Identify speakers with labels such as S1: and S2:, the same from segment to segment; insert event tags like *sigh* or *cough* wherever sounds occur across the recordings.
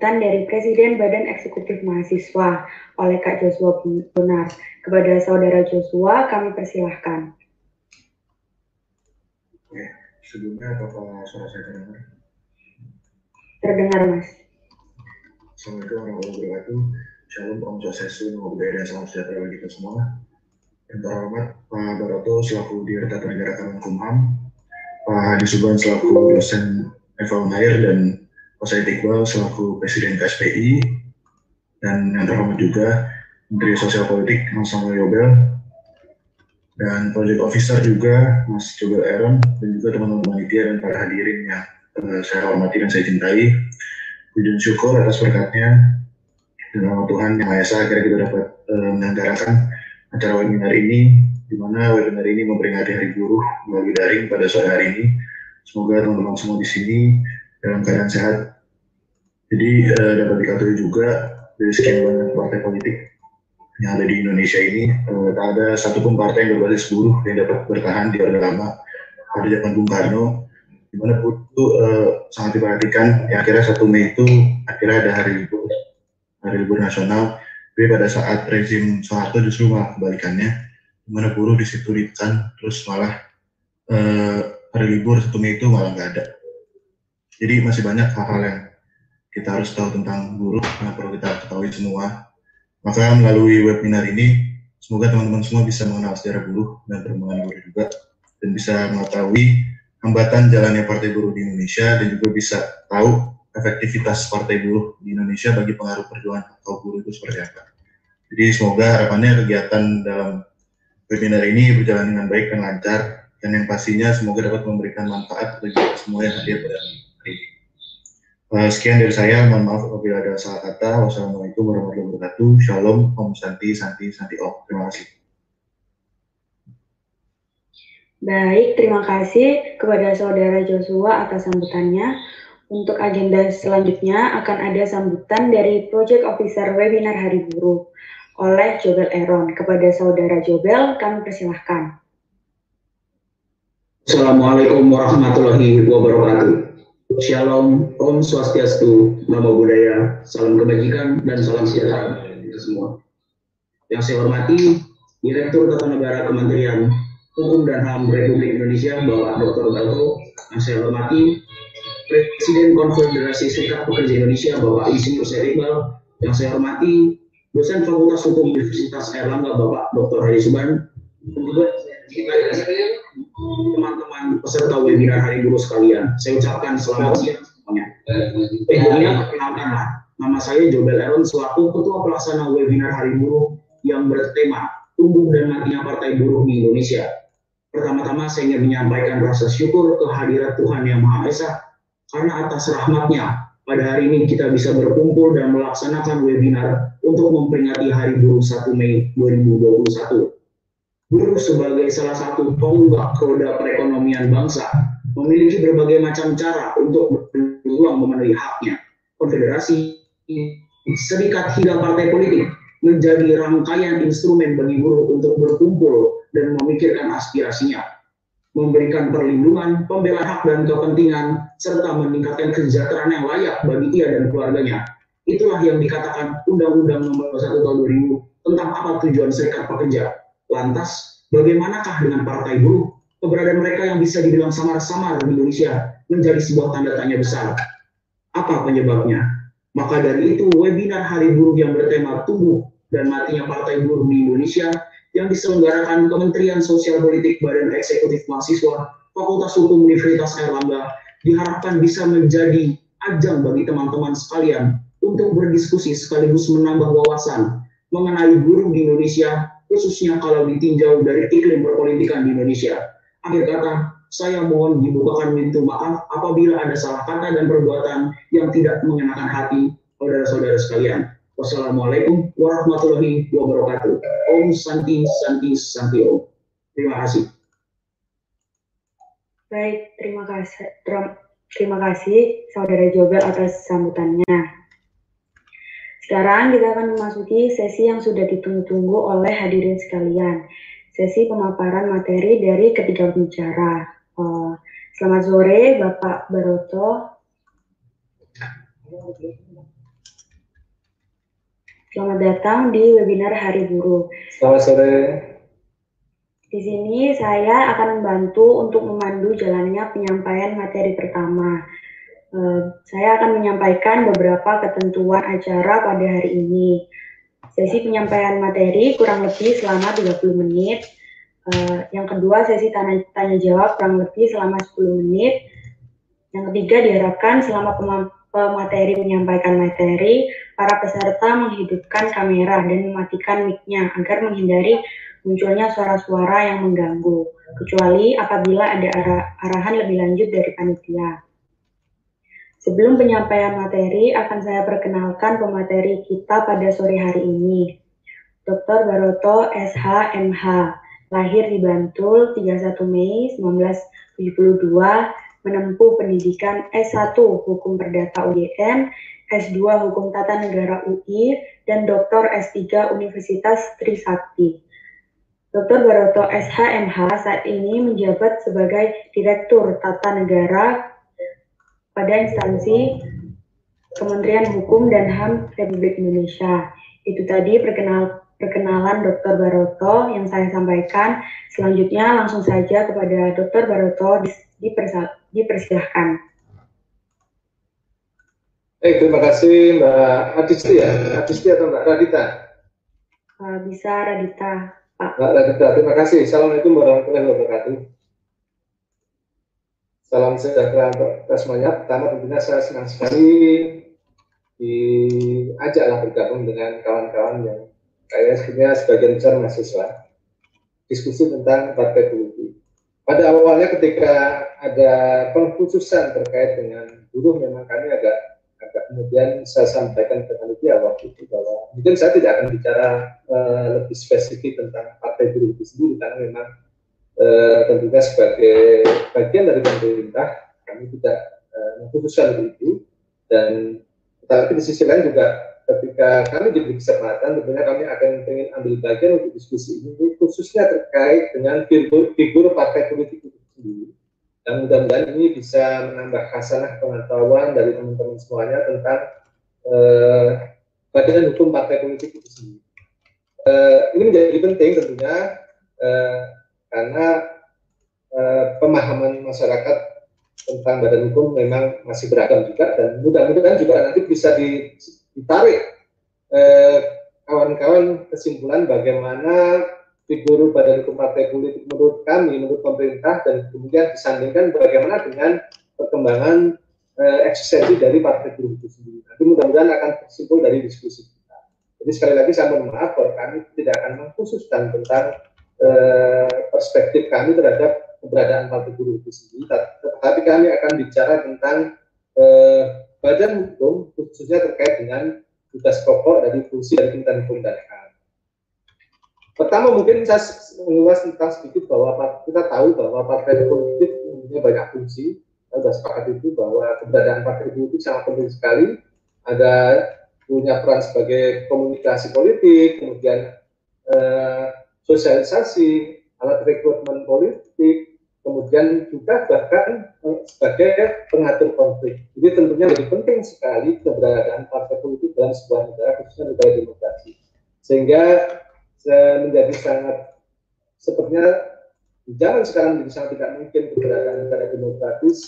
S1: sambutan dari Presiden Badan Eksekutif Mahasiswa oleh Kak Joshua Bonar. Kepada Saudara Joshua, kami persilahkan.
S2: Oke, sebelumnya apakah suara saya terdengar?
S1: Terdengar, Mas.
S2: Assalamualaikum warahmatullahi wabarakatuh. Shalom, Om Swastiastu, Namo Buddhaya, salam sejahtera bagi kita semua. Yang terhormat Pak Baroto selaku Direktur Negara Kemenkumham, Pak Hadi Subhan selaku dosen Eva Unair dan Pak Said Iqbal selaku Presiden KSPI dan yang terhormat juga Menteri Sosial Politik Mas Samuel Yobel dan Project Officer juga Mas Jobel Aaron dan juga teman-teman panitia dan para hadirin yang uh, saya hormati dan saya cintai. Puji syukur atas berkatnya dan nama Tuhan Yang Maha Esa akhirnya kita dapat uh, menyelenggarakan acara webinar ini di mana webinar ini memperingati Hari Buruh melalui daring pada sore hari ini. Semoga teman-teman semua di sini dalam keadaan sehat. Jadi uh, dapat diketahui juga dari sekian banyak partai politik yang ada di Indonesia ini, uh, tak ada satupun partai yang berbasis buruh yang dapat bertahan di Orde Lama pada zaman Bung Karno, di mana itu uh, sangat diperhatikan. Ya, akhirnya satu Mei itu akhirnya ada hari libur, hari libur nasional. Tapi pada saat rezim Soeharto justru malah kebalikannya mana buruh di situ ditekan terus malah uh, hari libur satu Mei itu malah nggak ada jadi masih banyak hal-hal yang kita harus tahu tentang buruh yang perlu kita ketahui semua maka melalui webinar ini semoga teman-teman semua bisa mengenal sejarah buruh dan perkembangan buruh juga dan bisa mengetahui hambatan jalannya partai buruh di Indonesia dan juga bisa tahu efektivitas partai buruh di Indonesia bagi pengaruh perjuangan atau buruh itu seperti apa. Jadi semoga harapannya kegiatan dalam webinar ini berjalan dengan baik dan lancar dan yang pastinya semoga dapat memberikan manfaat bagi semua yang hadir pada. Uh, sekian dari saya, mohon maaf apabila ada salah kata. Wassalamualaikum warahmatullahi wabarakatuh. Shalom, Om Santi, Santi, Santi Om. Terima kasih.
S1: Baik, terima kasih kepada Saudara Joshua atas sambutannya. Untuk agenda selanjutnya akan ada sambutan dari Project Officer Webinar Hari Buruh oleh Jobel Eron. Kepada Saudara Jobel, kami persilahkan.
S3: Assalamualaikum warahmatullahi wabarakatuh. Shalom, Om Swastiastu, Namo Buddhaya, salam kebajikan dan salam sejahtera kita semua. Yang saya hormati Direktur Tata Negara Kementerian Hukum dan HAM Republik Indonesia, Bapak Dr. Gato. Yang saya hormati Presiden Konfederasi Serikat Pekerja Indonesia, Bapak Insinyur Seribal. Yang saya hormati dosen Fakultas Hukum Universitas Airlangga, Bapak Dr. Hari Suban. Teman-teman peserta webinar hari buruh sekalian. Saya ucapkan selamat siang semuanya. Sebelumnya perkenalkanlah, nama saya Jobel Aaron selaku Ketua Pelaksana Webinar Hari Buruh yang bertema Tumbuh dan Matinya Partai Buruh di Indonesia. Pertama-tama saya ingin menyampaikan rasa syukur kehadirat Tuhan Yang Maha Esa karena atas rahmatnya pada hari ini kita bisa berkumpul dan melaksanakan webinar untuk memperingati Hari Buruh 1 Mei 2021 buruh sebagai salah satu tonggak roda perekonomian bangsa memiliki berbagai macam cara untuk berjuang memenuhi haknya. Konfederasi, serikat hingga partai politik menjadi rangkaian instrumen bagi buruh untuk berkumpul dan memikirkan aspirasinya, memberikan perlindungan, pembelaan hak dan kepentingan, serta meningkatkan kesejahteraan yang layak bagi ia dan keluarganya. Itulah yang dikatakan Undang-Undang Nomor 1 Tahun 2000 tentang apa tujuan serikat pekerja Lantas, bagaimanakah dengan partai buruh? Keberadaan mereka yang bisa dibilang samar-samar di Indonesia menjadi sebuah tanda tanya besar. Apa penyebabnya? Maka dari itu, webinar Hari Buruh yang bertema Tumbuh dan Matinya Partai Buruh di Indonesia yang diselenggarakan Kementerian Sosial Politik Badan Eksekutif Mahasiswa Fakultas Hukum Universitas Airlangga diharapkan bisa menjadi ajang bagi teman-teman sekalian untuk berdiskusi sekaligus menambah wawasan mengenai buruh di Indonesia khususnya kalau ditinjau dari iklim perpolitikan di Indonesia. Akhir kata, saya mohon dibukakan pintu maaf apabila ada salah kata dan perbuatan yang tidak mengenakan hati saudara-saudara sekalian. Wassalamualaikum warahmatullahi wabarakatuh. Om Santi Santi Santi Om. Terima kasih.
S1: Baik, terima kasih. Terima kasih saudara Jobel atas sambutannya. Sekarang kita akan memasuki sesi yang sudah ditunggu-tunggu oleh hadirin sekalian. Sesi pemaparan materi dari ketiga pembicara. Uh, selamat sore Bapak Baroto. Selamat datang di webinar Hari Buruh.
S4: Selamat sore.
S1: Di sini saya akan membantu untuk memandu jalannya penyampaian materi pertama. Eh, saya akan menyampaikan beberapa ketentuan acara pada hari ini. Sesi penyampaian materi kurang lebih selama 30 menit. Uh, yang kedua, sesi tanya, tanya jawab kurang lebih selama 10 menit. Yang ketiga, diharapkan selama pemateri menyampaikan materi, para peserta menghidupkan kamera dan mematikan mic-nya agar menghindari munculnya suara-suara yang mengganggu, kecuali apabila ada arah, arahan lebih lanjut dari panitia. Sebelum penyampaian materi, akan saya perkenalkan pemateri kita pada sore hari ini. Dr. Baroto SH MH, lahir di Bantul 31 Mei 1972, menempuh pendidikan S1 Hukum Perdata UGM, S2 Hukum Tata Negara UI, dan Dr. S3 Universitas Trisakti. Dr. Baroto SHMH saat ini menjabat sebagai Direktur Tata Negara pada instansi Kementerian Hukum dan HAM Republik Indonesia. Itu tadi perkenal, perkenalan Dr. Baroto yang saya sampaikan. Selanjutnya langsung saja kepada Dr. Baroto dipersilahkan.
S4: Eh, terima kasih Mbak Adisti ya. Adisti atau Mbak Radita?
S1: Uh, bisa Radita,
S4: Pak. Mbak Radita, terima kasih. Assalamualaikum warahmatullahi wabarakatuh. Salam sejahtera untuk kita semuanya. Pertama tentunya saya senang sekali diajaklah bergabung dengan kawan-kawan yang kayak sebenarnya sebagian besar mahasiswa diskusi tentang partai politik. Pada awalnya ketika ada pengkhususan terkait dengan buruh memang kami agak kemudian saya sampaikan ke panitia waktu itu bahwa mungkin saya tidak akan bicara uh, lebih spesifik tentang partai buruh itu sendiri karena memang tentunya sebagai bagian dari pemerintah kami tidak uh, memutuskan itu dan tetapi di sisi lain juga ketika kami diberi kesempatan tentunya kami akan ingin ambil bagian untuk diskusi ini khususnya terkait dengan figur, figur partai politik itu sendiri dan mudah-mudahan ini bisa menambah khasanah pengetahuan dari teman-teman semuanya tentang eh, badan hukum partai politik itu sendiri. Eh, ini menjadi penting tentunya eh, karena eh, pemahaman masyarakat tentang badan hukum memang masih beragam juga dan mudah-mudahan juga nanti bisa ditarik eh, kawan-kawan kesimpulan bagaimana figur badan hukum partai politik menurut kami, menurut pemerintah, dan kemudian disandingkan bagaimana dengan perkembangan eh, eksistensi dari partai buruh itu sendiri. Nanti mudah-mudahan akan tersimpul dari diskusi kita. Jadi sekali lagi saya mohon maaf bahwa kami tidak akan mengkhususkan tentang perspektif kami terhadap keberadaan partai buruh itu sendiri, tetapi kami akan bicara tentang eh, badan hukum khususnya terkait dengan tugas pokok dari fungsi dari kementerian hukum dan HAM. Pertama mungkin saya mengulas tentang sedikit bahwa kita tahu bahwa partai politik mempunyai banyak fungsi. Saya sudah sepakat itu bahwa keberadaan partai politik sangat penting sekali. Ada punya peran sebagai komunikasi politik, kemudian eh, sosialisasi, alat rekrutmen politik, kemudian juga bahkan eh, sebagai pengatur konflik. Jadi tentunya lebih penting sekali keberadaan partai politik dalam sebuah negara, khususnya negara demokrasi. Sehingga menjadi sangat sepertinya zaman sekarang menjadi sangat tidak mungkin keberadaan negara demokratis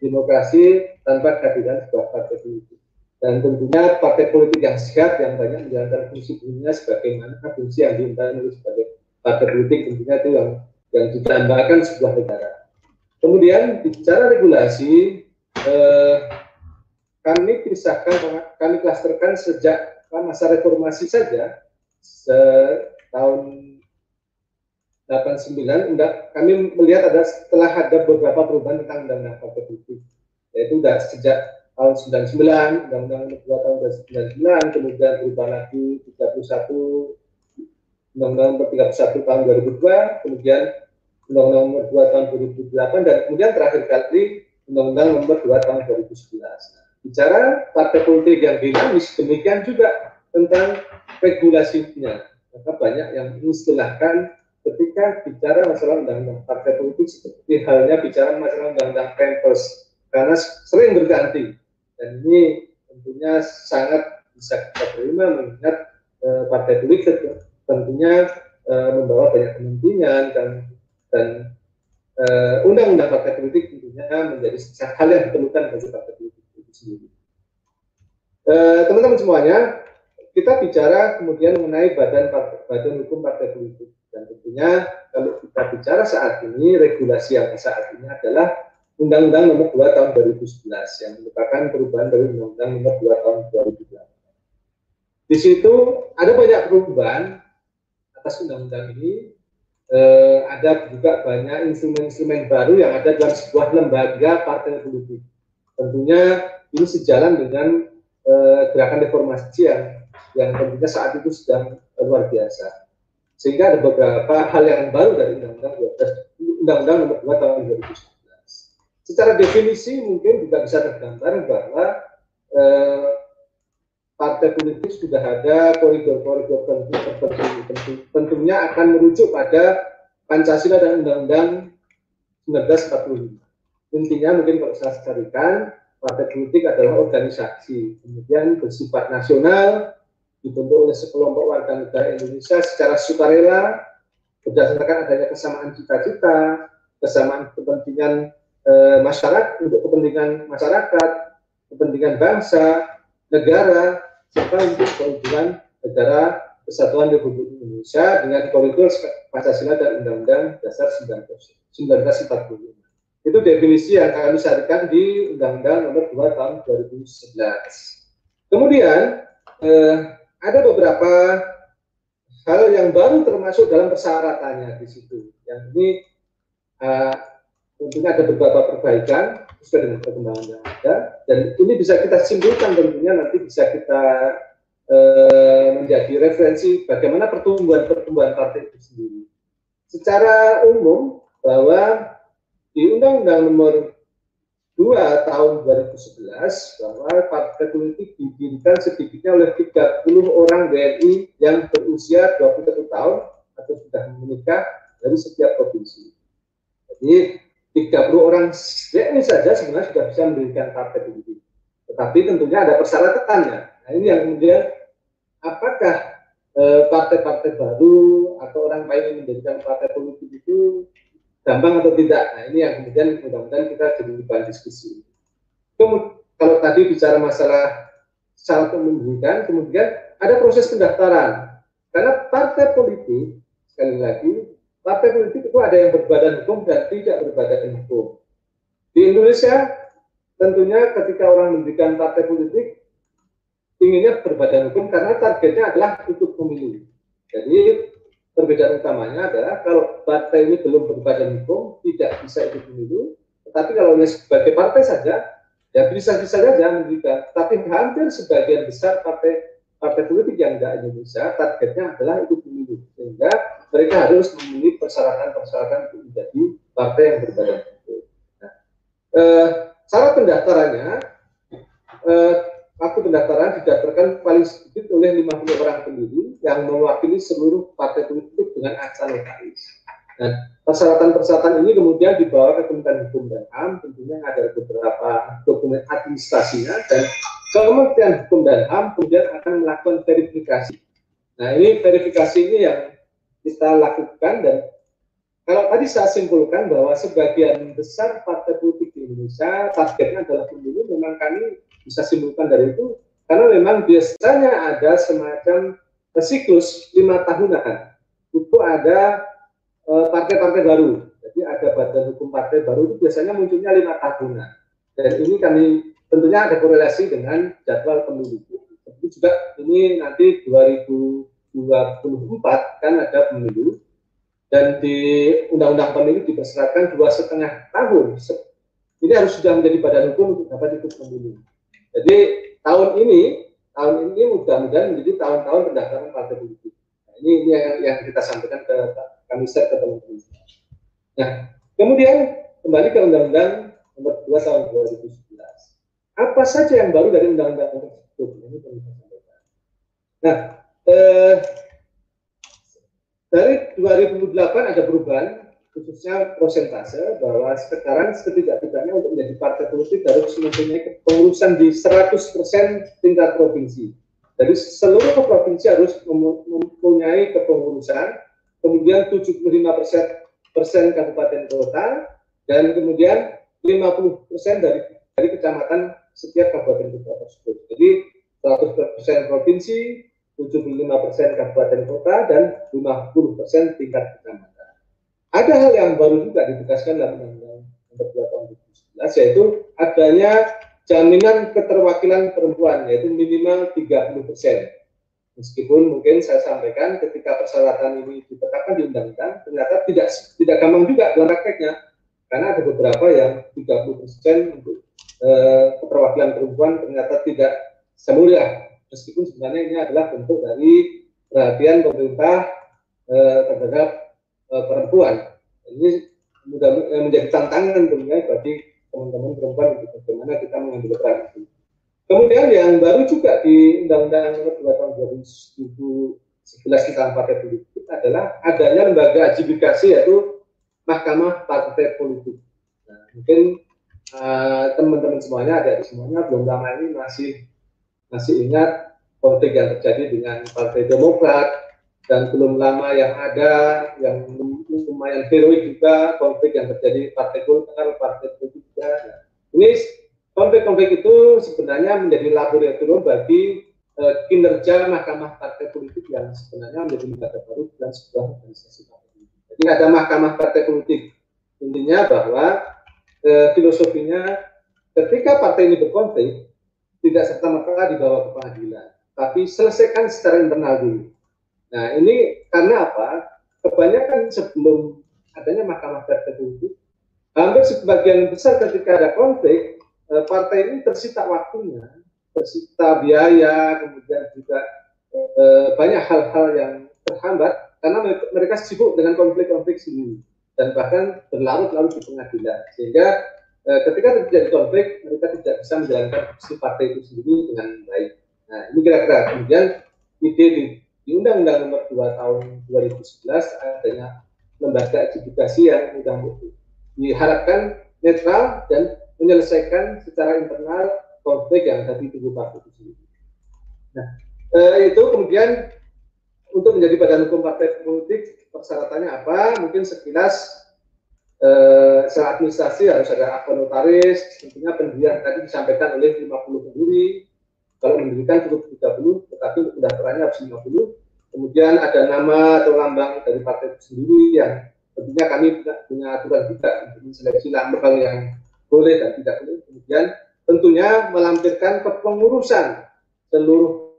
S4: demokrasi tanpa kehadiran sebuah partai politik dan tentunya partai politik yang sehat yang banyak menjalankan fungsi fungsinya sebagaimana fungsi yang diundang oleh sebagai partai politik tentunya itu yang yang ditambahkan sebuah negara. Kemudian bicara regulasi, eh, kami pisahkan, kami klasterkan sejak masa reformasi saja tahun 89 enggak, kami melihat ada setelah ada beberapa perubahan tentang undang-undang partai politik yaitu sudah sejak tahun 99 undang-undang nomor 2 tahun 99 kemudian berubah lagi 31 undang-undang nomor 31 tahun 2002 kemudian undang-undang nomor 2 tahun 2008 dan kemudian terakhir kali undang-undang nomor 2 tahun 2011 bicara partai politik yang dinamis demikian juga tentang regulasinya. Maka banyak yang mengistilahkan ketika bicara masalah undang-undang partai politik seperti halnya bicara masalah undang-undang pempers karena sering berganti. Dan ini tentunya sangat bisa kita terima mengingat e, partai politik tentunya e, membawa banyak kepentingan dan dan eh, undang-undang partai politik tentunya menjadi hal yang diperlukan bagi partai politik itu sendiri. Teman-teman semuanya, kita bicara kemudian mengenai badan badan hukum partai politik dan tentunya kalau kita bicara saat ini regulasi yang saat ini adalah Undang-Undang Nomor 2 Tahun 2011 yang merupakan perubahan dari Undang-Undang Nomor 2 Tahun 2008. Di situ ada banyak perubahan atas undang-undang ini. Eh, ada juga banyak instrumen-instrumen baru yang ada dalam sebuah lembaga partai politik. Tentunya ini sejalan dengan eh, gerakan reformasi yang yang tentunya saat itu sedang luar biasa. Sehingga ada beberapa hal yang baru dari Undang-Undang 12, Undang-Undang Nomor 2 Tahun 2011. Secara definisi mungkin juga bisa tergambar bahwa eh, partai politik sudah ada koridor-koridor tertentu, tentu, tentunya akan merujuk pada Pancasila dan Undang-Undang 1945. Intinya mungkin kalau saya carikan, partai politik adalah organisasi, kemudian bersifat nasional, dibentuk oleh sekelompok warga negara Indonesia secara sukarela berdasarkan adanya kesamaan cita-cita, kesamaan kepentingan e, masyarakat untuk kepentingan masyarakat, kepentingan bangsa, negara, serta untuk keuntungan negara Kesatuan Republik Indonesia dengan koridor Pancasila dan Undang-Undang Dasar 1945. Itu definisi yang kami sarankan di Undang-Undang Nomor 2 Tahun 2011. Kemudian eh, ada beberapa hal yang baru termasuk dalam persyaratannya di situ. Yang ini uh, tentunya ada beberapa perbaikan sesuai dengan perkembangan yang ada dan ini bisa kita simpulkan tentunya nanti bisa kita eh, menjadi referensi bagaimana pertumbuhan-pertumbuhan partai itu sendiri. Secara umum bahwa di Undang-Undang Nomor 2 tahun 2011 bahwa partai politik didirikan sedikitnya oleh 30 orang WNI yang berusia 21 tahun atau sudah menikah dari setiap provinsi. Jadi 30 orang WNI saja sebenarnya sudah bisa mendirikan partai politik. Tetapi tentunya ada persyaratannya. Nah ini yang kemudian apakah eh, partai-partai baru atau orang lain yang mendirikan partai politik itu gampang atau tidak. Nah ini yang kemudian mudah-mudahan kita jadi bahan diskusi. Kemudian, kalau tadi bicara masalah syarat mendirikan, kemudian ada proses pendaftaran. Karena partai politik, sekali lagi, partai politik itu ada yang berbadan hukum dan tidak berbadan hukum. Di Indonesia, tentunya ketika orang mendirikan partai politik, inginnya berbadan hukum karena targetnya adalah untuk pemilu. Jadi perbedaan utamanya adalah kalau partai ini belum berbadan hukum tidak bisa ikut pemilu, tetapi kalau sebagai partai saja ya bisa-bisa saja mendirikan. Tapi hampir sebagian besar partai partai politik yang tidak Indonesia targetnya adalah ikut pemilu, sehingga mereka harus memenuhi persyaratan-persyaratan untuk menjadi partai yang berbadan hukum. Nah, eh, syarat pendaftarannya eh, akte pendaftaran didaftarkan paling sedikit oleh 50 orang pendiri yang mewakili seluruh partai politik dengan akta notaris. Dan persyaratan-persyaratan ini kemudian dibawa ke Kementerian Hukum dan HAM, tentunya ada beberapa dokumen administrasinya dan Kementerian Hukum dan HAM kemudian akan melakukan verifikasi. Nah ini verifikasi ini yang kita lakukan dan kalau tadi saya simpulkan bahwa sebagian besar partai politik di Indonesia targetnya adalah pemilu, memang kami bisa simpulkan dari itu karena memang biasanya ada semacam siklus lima tahunan itu ada eh, partai-partai baru. Jadi ada badan hukum partai baru itu biasanya munculnya lima tahunan. Dan ini kami tentunya ada korelasi dengan jadwal pemilu itu juga ini nanti 2024 kan ada pemilu dan di undang-undang pemilu dipersyaratkan dua setengah tahun ini harus sudah menjadi badan hukum untuk dapat ikut pemilu jadi tahun ini, tahun ini mudah-mudahan menjadi tahun-tahun pendaftaran partai politik. Nah, ini, ini yang, yang kita sampaikan ke kami share ke teman-teman. Nah, kemudian kembali ke Undang-Undang Nomor 2 Tahun 2011. Apa saja yang baru dari Undang-Undang tersebut? Ini perlu saya sampaikan. Nah, eh, dari 2008 ada perubahan khususnya prosentase bahwa sekarang setidak-tidaknya untuk menjadi partai politik harus mempunyai kepengurusan di 100% tingkat provinsi. Jadi seluruh provinsi harus mempunyai kepengurusan, kemudian 75 persen, persen kabupaten kota, dan kemudian 50 persen dari, dari kecamatan setiap kabupaten kota tersebut. Jadi 100 persen provinsi, 75 persen kabupaten kota, dan 50 persen tingkat kecamatan. Ada hal yang baru juga ditegaskan dalam Undang-Undang Nomor 2 Tahun 2011 yaitu adanya jaminan keterwakilan perempuan yaitu minimal 30 persen. Meskipun mungkin saya sampaikan ketika persyaratan ini ditetapkan di undang-undang ternyata tidak tidak gampang juga dalam prakteknya karena ada beberapa yang 30 persen untuk eh, keterwakilan perempuan ternyata tidak semulia meskipun sebenarnya ini adalah bentuk dari perhatian pemerintah eh, terhadap uh, perempuan. Ini mudah menjadi tantangan tentunya bagi teman-teman perempuan untuk bagaimana kita mengambil peran itu. Kemudian yang baru juga di Undang-Undang Nomor 2 Tahun 2011 tentang partai politik adalah adanya lembaga adjudikasi yaitu Mahkamah Partai Politik. Nah, mungkin eh, teman-teman uh, semuanya, ada di semuanya belum lama ini masih masih ingat konflik yang terjadi dengan Partai Demokrat dan belum lama yang ada yang lumayan heroik juga konflik yang terjadi partai Golkar, partai politik juga. Nah, ini konflik-konflik itu sebenarnya menjadi laboratorium bagi uh, kinerja Mahkamah Partai Politik yang sebenarnya menjadi lembaga baru dan sebuah organisasi. Jadi ada Mahkamah Partai Politik. Intinya bahwa uh, filosofinya ketika partai ini berkonflik tidak serta merta dibawa ke pengadilan, tapi selesaikan secara internal dulu Nah ini karena apa? Kebanyakan sebelum adanya mahkamah politik hampir sebagian besar ketika ada konflik, eh, partai ini tersita waktunya, tersita biaya, kemudian juga eh, banyak hal-hal yang terhambat karena mereka sibuk dengan konflik-konflik sendiri dan bahkan berlarut-larut di pengadilan sehingga eh, ketika terjadi konflik mereka tidak bisa menjalankan fungsi partai itu sendiri dengan baik. Nah ini kira-kira kemudian ide di, di Undang-Undang Nomor 2 Tahun 2011 adanya lembaga edukasi yang mudah diharapkan netral dan menyelesaikan secara internal konflik yang ada di tubuh partai itu sendiri. Nah, eh, itu kemudian untuk menjadi badan hukum partai politik persyaratannya apa? Mungkin sekilas eh, secara administrasi harus ada akun notaris, tentunya pendirian tadi disampaikan oleh 50 pendiri, kalau mendirikan cukup 30, tetapi pendaftarannya harus 50. Kemudian ada nama atau lambang dari partai itu sendiri yang tentunya kami punya aturan juga untuk seleksi lambang yang boleh dan tidak boleh. Kemudian tentunya melampirkan kepengurusan seluruh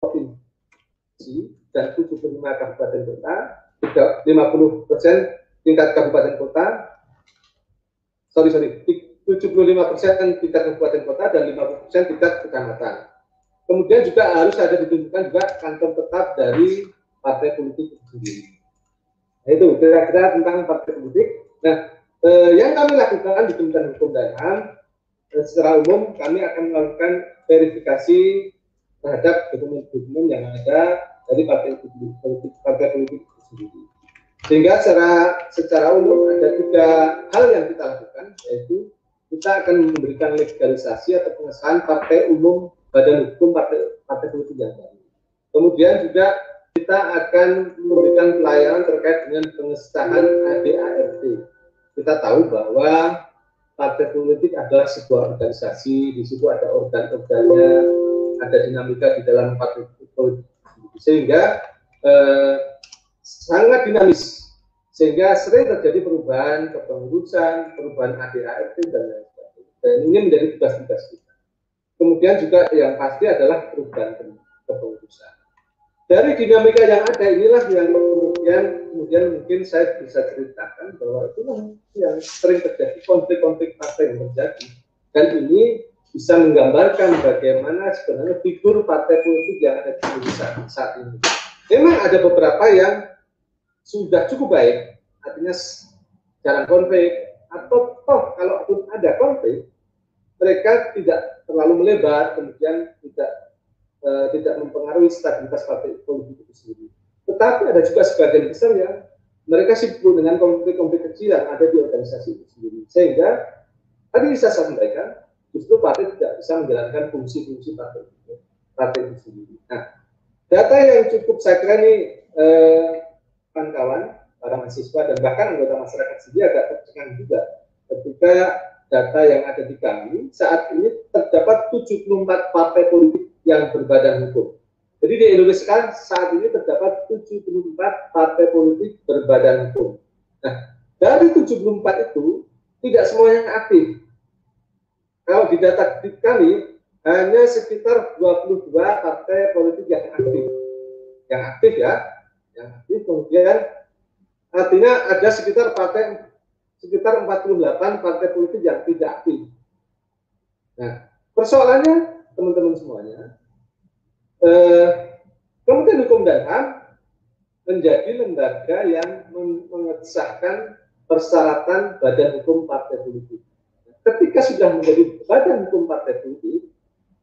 S4: provinsi dan 75 kabupaten kota, 50 persen tingkat kabupaten kota, sorry sorry, 75 persen tingkat kabupaten kota dan 50 persen tingkat kecamatan. Kemudian juga harus ada ditunjukkan juga kantong tetap dari partai politik itu sendiri. Nah, itu kira-kira tentang partai politik. Nah, eh, yang kami lakukan di Kementerian Hukum dan HAM eh, secara umum kami akan melakukan verifikasi terhadap dokumen-dokumen yang ada dari partai politik, partai politik itu sendiri. Sehingga secara secara umum ada tiga hal yang kita lakukan, yaitu kita akan memberikan legalisasi atau pengesahan partai umum badan hukum partai, partai politik yang baru. Kemudian juga kita akan memberikan pelayanan terkait dengan pengesahan ADART. Kita tahu bahwa partai politik adalah sebuah organisasi, di situ ada organ-organnya, ada dinamika di dalam partai politik sehingga eh, sangat dinamis sehingga sering terjadi perubahan kepengurusan, perubahan ADART dan lain sebagainya. Dan ini menjadi tugas-tugas kita. Kemudian juga yang pasti adalah perubahan kepengurusan. Dari dinamika yang ada inilah yang kemudian kemudian mungkin saya bisa ceritakan bahwa itu yang sering terjadi konflik-konflik partai yang terjadi dan ini bisa menggambarkan bagaimana sebenarnya figur partai politik yang ada di Indonesia saat ini. Memang ada beberapa yang sudah cukup baik, artinya jarang konflik, atau toh kalau pun ada konflik, mereka tidak terlalu melebar, kemudian tidak uh, tidak mempengaruhi stabilitas partai politik itu sendiri. Tetapi ada juga sebagian besar yang mereka sibuk dengan konflik-konflik kecil yang ada di organisasi itu sendiri. Sehingga tadi saya sampaikan, justru partai tidak bisa menjalankan fungsi-fungsi partai partai itu sendiri. Nah, data yang cukup saya kira ini eh, kawan-kawan, para mahasiswa dan bahkan anggota masyarakat sendiri agak tercengang juga ketika data yang ada di kami saat ini terdapat 74 partai politik yang berbadan hukum. Jadi di Indonesia saat ini terdapat 74 partai politik berbadan hukum. Nah, dari 74 itu tidak semuanya aktif kalau di data kami hanya sekitar 22 partai politik yang aktif. Yang aktif ya, yang aktif kemudian artinya ada sekitar partai sekitar 48 partai politik yang tidak aktif. Nah, persoalannya teman-teman semuanya, eh, Kementerian Hukum dan HAM menjadi lembaga yang mengesahkan persyaratan badan hukum partai politik ketika sudah menjadi badan hukum partai politik,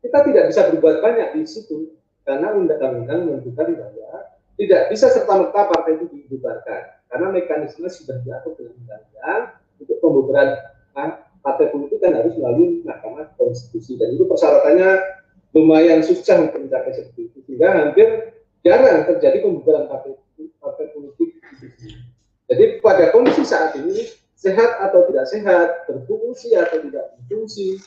S4: kita tidak bisa berbuat banyak di situ karena undang-undang menunjukkan bahwa tidak bisa serta merta partai itu dibubarkan karena mekanisme sudah diatur dengan undang-undang untuk pembubaran partai politik kan harus melalui mahkamah konstitusi. Dan itu persyaratannya lumayan susah untuk mencapai seperti itu sehingga hampir jarang terjadi pembubaran partai, partai politik jadi pada kondisi saat ini sehat atau tidak sehat, berfungsi atau tidak berfungsi.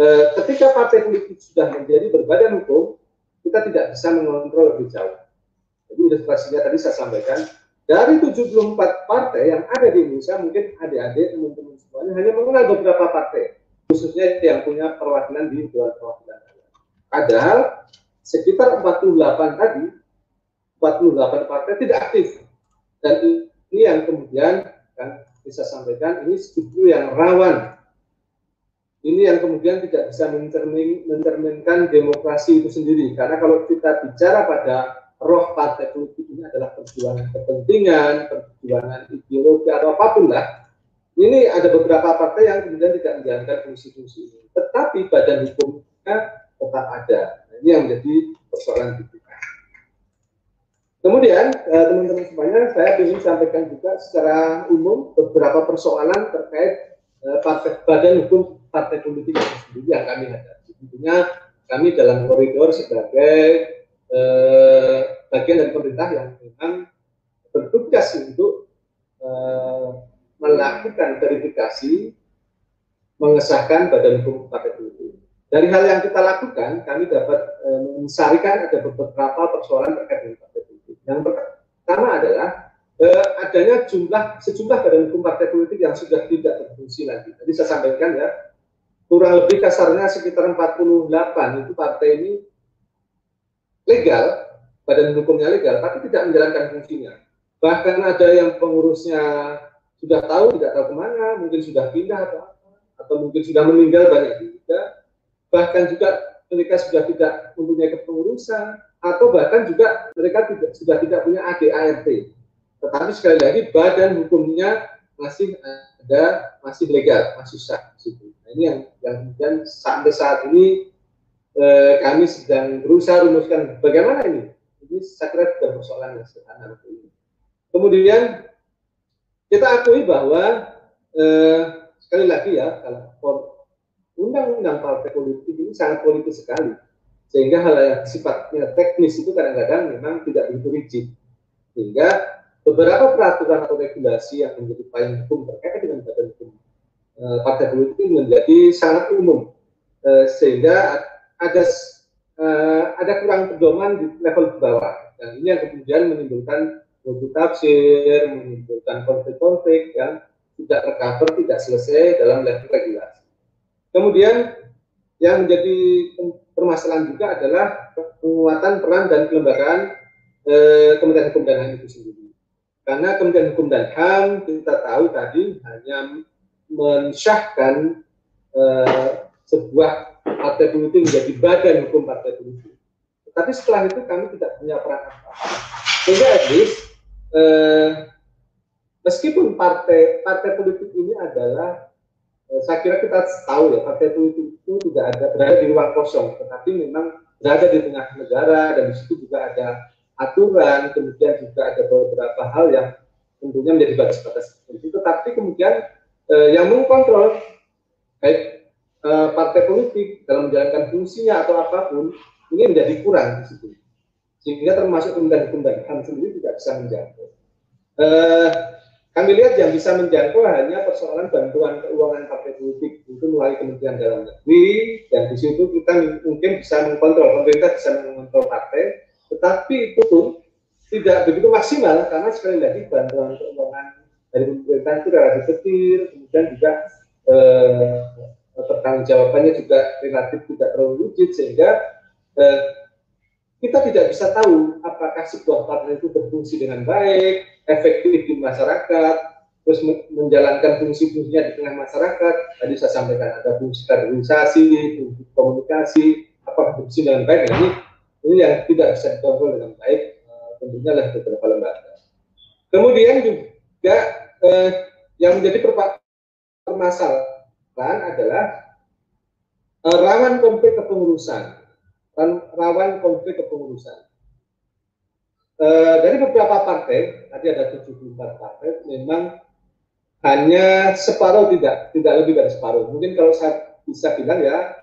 S4: E, ketika partai politik sudah menjadi berbadan hukum, kita tidak bisa mengontrol lebih jauh. Jadi ilustrasinya tadi saya sampaikan, dari 74 partai yang ada di Indonesia, mungkin adik-adik, teman-teman semuanya hanya mengenal beberapa partai, khususnya yang punya perwakilan di Dewan Perwakilan Padahal sekitar 48 tadi, 48 partai tidak aktif. Dan ini yang kemudian kan bisa sampaikan ini justru yang rawan. Ini yang kemudian tidak bisa mencermin, mencerminkan demokrasi itu sendiri. Karena kalau kita bicara pada roh partai politik ini adalah perjuangan kepentingan, perjuangan ideologi atau apa pun lah. Ini ada beberapa partai yang kemudian tidak menjalankan fungsi-fungsi ini. Tetapi badan hukumnya tetap ada. Nah, ini yang menjadi persoalan kita. Kemudian eh, teman-teman semuanya saya ingin sampaikan juga secara umum beberapa persoalan terkait eh, partai badan hukum partai politik itu sendiri yang kami hadapi. Tentunya kami dalam koridor sebagai eh, bagian dari pemerintah yang memang bertugas untuk eh, melakukan verifikasi mengesahkan badan hukum partai politik. Dari hal yang kita lakukan, kami dapat e, ada beberapa persoalan terkait dengan partai yang pertama adalah eh, adanya jumlah sejumlah badan hukum partai politik yang sudah tidak berfungsi lagi. Tadi saya sampaikan ya, kurang lebih kasarnya sekitar 48 itu partai ini legal, badan hukumnya legal, tapi tidak menjalankan fungsinya. Bahkan ada yang pengurusnya sudah tahu, tidak tahu ke mana, mungkin sudah pindah atau atau mungkin sudah meninggal banyak juga. Bahkan juga mereka sudah tidak mempunyai kepengurusan, atau bahkan juga mereka tidak, sudah tidak punya ADART. Tetapi sekali lagi badan hukumnya masih ada, masih legal, masih sah. Nah, ini yang, yang kemudian sampai saat ini eh, kami sedang berusaha rumuskan bagaimana ini. Ini saya kira persoalan yang sederhana. Kemudian kita akui bahwa eh, sekali lagi ya kalau undang-undang partai politik ini sangat politis sekali sehingga hal yang sifatnya teknis itu kadang-kadang memang tidak begitu rigid. Sehingga beberapa peraturan atau regulasi yang menjadi payung hukum terkait dengan badan hukum e, partai politik menjadi sangat umum. E, sehingga ada e, ada kurang pedoman di level bawah. Dan ini yang kemudian menimbulkan multi tafsir menimbulkan konflik-konflik yang tidak tercover tidak selesai dalam level regulasi. Kemudian yang menjadi permasalahan juga adalah penguatan peran dan kelembagaan eh, Kementerian Hukum dan HAM itu sendiri. Karena Kementerian Hukum dan HAM kita tahu tadi hanya mensyahkan eh, sebuah partai politik menjadi badan hukum partai politik. Tetapi setelah itu kami tidak punya peran apa-apa. Sehingga at least, eh, meskipun partai partai politik ini adalah saya kira kita tahu ya partai politik itu tidak ada berada di ruang kosong, tetapi memang berada di tengah negara dan di situ juga ada aturan, kemudian juga ada beberapa hal yang tentunya menjadi batas-batas itu. Tetapi kemudian eh, yang mengkontrol baik eh, partai politik dalam menjalankan fungsinya atau apa pun ini menjadi kurang di situ. Sehingga termasuk kemudian hukum dan HAM sendiri tidak bisa menjangkau. Eh, kami lihat yang bisa menjangkau hanya persoalan bantuan keuangan partai politik itu melalui Kementerian Dalam Negeri dan di situ kita mungkin bisa mengkontrol pemerintah bisa mengontrol partai, tetapi itu pun tidak begitu maksimal karena sekali lagi bantuan keuangan dari pemerintah itu relatif kecil, kemudian juga eh, pertanggungjawabannya juga relatif tidak terlalu rigid sehingga eh, kita tidak bisa tahu apakah sebuah partai itu berfungsi dengan baik, efektif di masyarakat, terus menjalankan fungsi-fungsinya di tengah masyarakat. Tadi saya sampaikan ada fungsi kaderisasi, fungsi komunikasi, apa fungsi dengan baik. Nah, ini ini yang tidak bisa dikontrol dengan baik, uh, tentunya lah beberapa lembaga. Kemudian juga eh, yang menjadi permasalahan adalah eh, rawan konflik kepengurusan, rawan konflik kepengurusan. Eh, dari beberapa partai, tadi ada 74 partai, memang hanya separuh tidak, tidak lebih dari separuh. Mungkin kalau saya bisa bilang ya,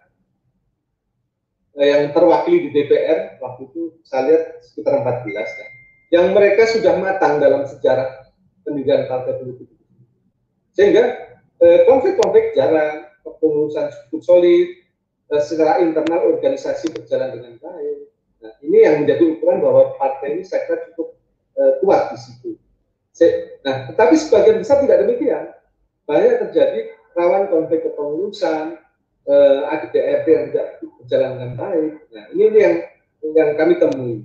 S4: eh, yang terwakili di DPR waktu itu saya lihat sekitar 14 ya. Yang mereka sudah matang dalam sejarah pendidikan partai politik. Sehingga eh, konflik-konflik jarang, kepengurusan cukup solid, secara internal organisasi berjalan dengan baik Nah, ini yang menjadi ukuran bahwa partai ini saya kira cukup uh, kuat di situ. Nah, tetapi sebagian besar tidak demikian. Banyak terjadi rawan konflik kepengurusan, uh, ada DRD yang tidak berjalan dengan baik. Nah, ini, ini yang yang kami temui.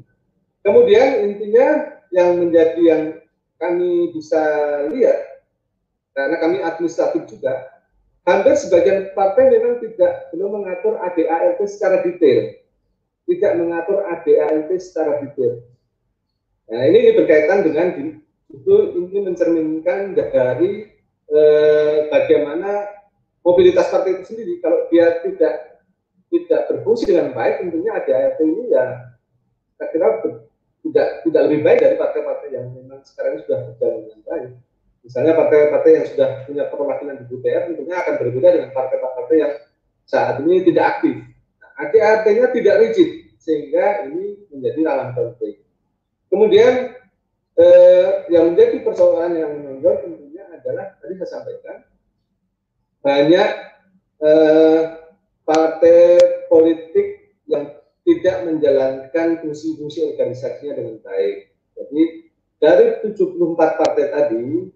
S4: Kemudian intinya yang menjadi yang kami bisa lihat karena kami administratif juga, hampir sebagian partai memang tidak belum mengatur ADART secara detail, tidak mengatur ADART secara detail. Nah ini, ini berkaitan dengan itu ini mencerminkan dari eh, bagaimana mobilitas partai itu sendiri. Kalau dia tidak tidak berfungsi dengan baik, tentunya ADART ini ya saya kira tidak tidak lebih baik dari partai-partai yang memang sekarang sudah berjalan dengan baik. Misalnya partai-partai yang sudah punya perwakilan di DPR tentunya akan berbeda dengan partai-partai yang saat ini tidak aktif. Nah, artinya tidak rigid sehingga ini menjadi dalam konflik. Kemudian eh, yang menjadi persoalan yang menonjol tentunya adalah tadi saya sampaikan banyak eh, partai politik yang tidak menjalankan fungsi-fungsi organisasinya dengan baik. Jadi dari 74 partai tadi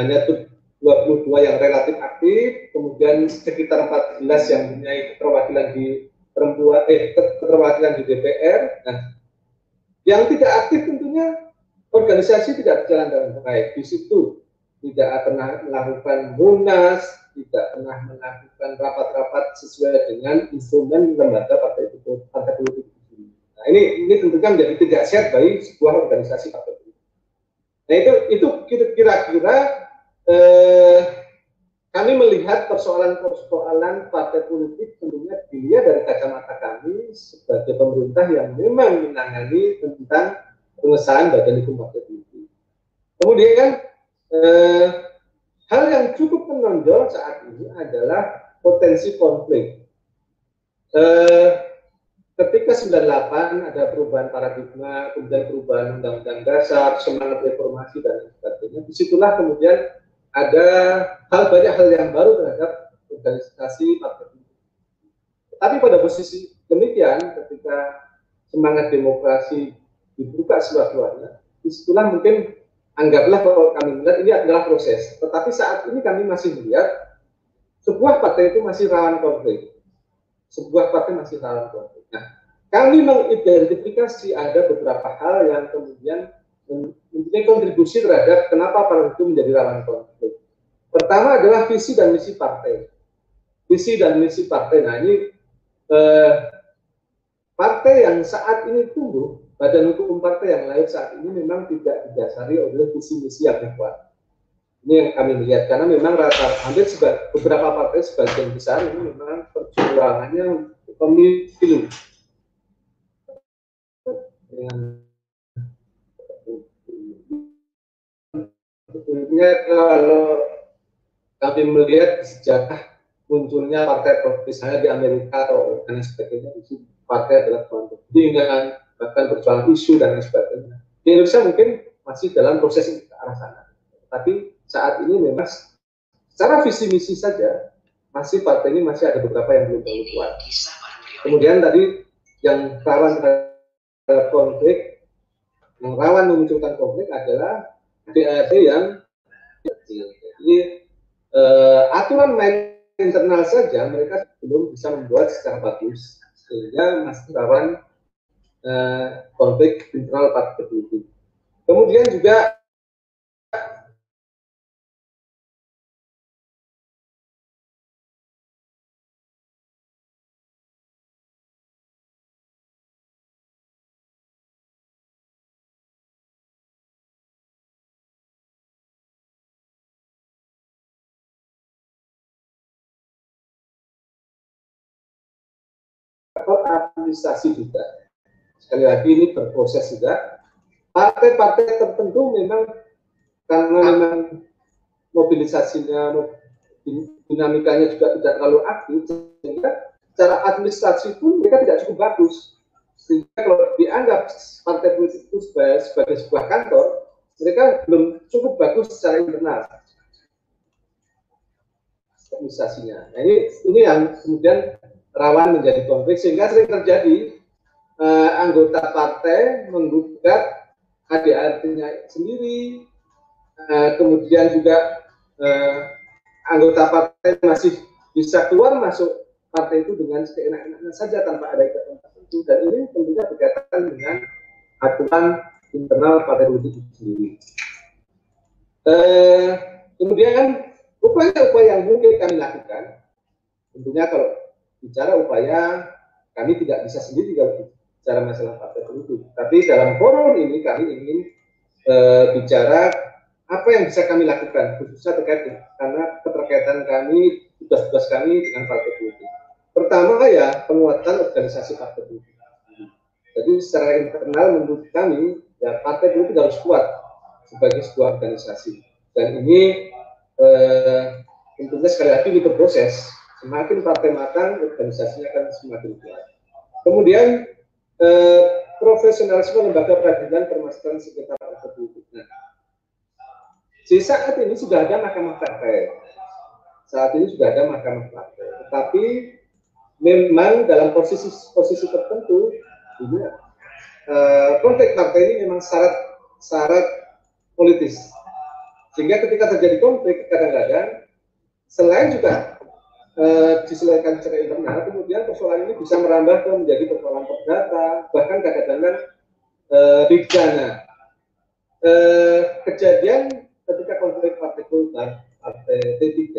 S4: hanya 22 yang relatif aktif, kemudian sekitar 14 yang punya keterwakilan di perempuan eh keterwakilan di DPR. Nah, yang tidak aktif tentunya organisasi tidak berjalan dengan baik. Di situ tidak pernah melakukan munas, tidak pernah melakukan rapat-rapat sesuai dengan instrumen lembaga partai itu partai politik. Nah ini ini tentunya menjadi tidak sehat bagi sebuah organisasi partai politik. Nah itu itu kira-kira eh, kami melihat persoalan-persoalan partai politik tentunya dilihat dari kacamata kami sebagai pemerintah yang memang menangani tentang pengesahan badan hukum partai politik. Kemudian eh, Hal yang cukup menonjol saat ini adalah potensi konflik. Eh, ketika 98 ada perubahan paradigma, kemudian perubahan undang-undang dasar, semangat reformasi dan sebagainya, di situlah kemudian ada hal banyak hal yang baru terhadap organisasi partai Tapi pada posisi demikian, ketika semangat demokrasi dibuka seluas-luasnya, di situlah mungkin anggaplah kalau kami melihat ini adalah proses. Tetapi saat ini kami masih melihat sebuah partai itu masih rawan konflik. Sebuah partai masih rawan konflik. Nah, kami mengidentifikasi ada beberapa hal yang kemudian mempunyai kontribusi terhadap kenapa partai itu menjadi rawan konflik. Pertama adalah visi dan misi partai. Visi dan misi partai. Nah, ini eh, partai yang saat ini tumbuh badan hukum partai yang lain saat ini memang tidak didasari oleh visi misi yang kuat. Ini yang kami lihat karena memang rata hampir beberapa partai sebagian besar ini memang perjuangannya pemilu dengan sebetulnya kalau kami melihat sejak munculnya partai misalnya di Amerika atau dan sebagainya itu partai adalah kepentingan bahkan persoalan isu dan sebagainya. Di Indonesia mungkin masih dalam proses ke arah sana. Tapi saat ini memang secara visi misi saja masih partai ini masih ada beberapa yang belum terlalu kuat. Kemudian tadi yang rawan terhadap konflik, yang rawan memunculkan konflik adalah DAD yang kecil. Jadi eh, aturan main internal saja mereka belum bisa membuat secara bagus sehingga masih rawan eh, konflik internal partai politik. Kemudian juga administrasi juga sekali lagi ini berproses juga. Partai-partai tertentu memang karena memang mobilisasinya, dinamikanya juga tidak terlalu aktif, sehingga secara administrasi pun mereka tidak cukup bagus. Sehingga kalau dianggap partai politik itu sebagai, sebagai sebuah kantor, mereka belum cukup bagus secara internal administrasinya. Nah, ini ini yang kemudian rawan menjadi konflik sehingga sering terjadi uh, anggota partai menggugat ADART-nya sendiri, uh, kemudian juga uh, anggota partai masih bisa keluar masuk partai itu dengan seenak-enaknya saja tanpa ada ikatan tertentu dan ini tentunya berkaitan dengan aturan internal partai politik itu sendiri. Uh, Kemudian upaya-upaya yang mungkin kami lakukan, tentunya kalau bicara upaya kami tidak bisa sendiri kalau bicara masalah partai politik. Tapi dalam forum ini kami ingin e, bicara apa yang bisa kami lakukan khususnya terkait karena keterkaitan kami tugas-tugas kami dengan partai politik. Pertama ya penguatan organisasi partai politik. Jadi secara internal menurut kami ya partai politik harus kuat sebagai sebuah organisasi dan ini eh, tentunya sekali lagi itu proses semakin partai matang organisasinya akan semakin kuat. Kemudian eh, profesionalisme lembaga peradilan permasalahan sekitar politik nah di saat ini sudah ada mahkamah partai. Saat ini sudah ada mahkamah partai. Tetapi memang dalam posisi posisi tertentu ini uh, konflik partai ini memang syarat syarat politis. Sehingga ketika terjadi konflik kadang-kadang selain juga uh, diselesaikan secara internal, kemudian persoalan ini bisa merambah ke menjadi persoalan perdata, bahkan kadang-kadang uh, pidana. Uh, kejadian ketika konflik partai Golkar, partai T3,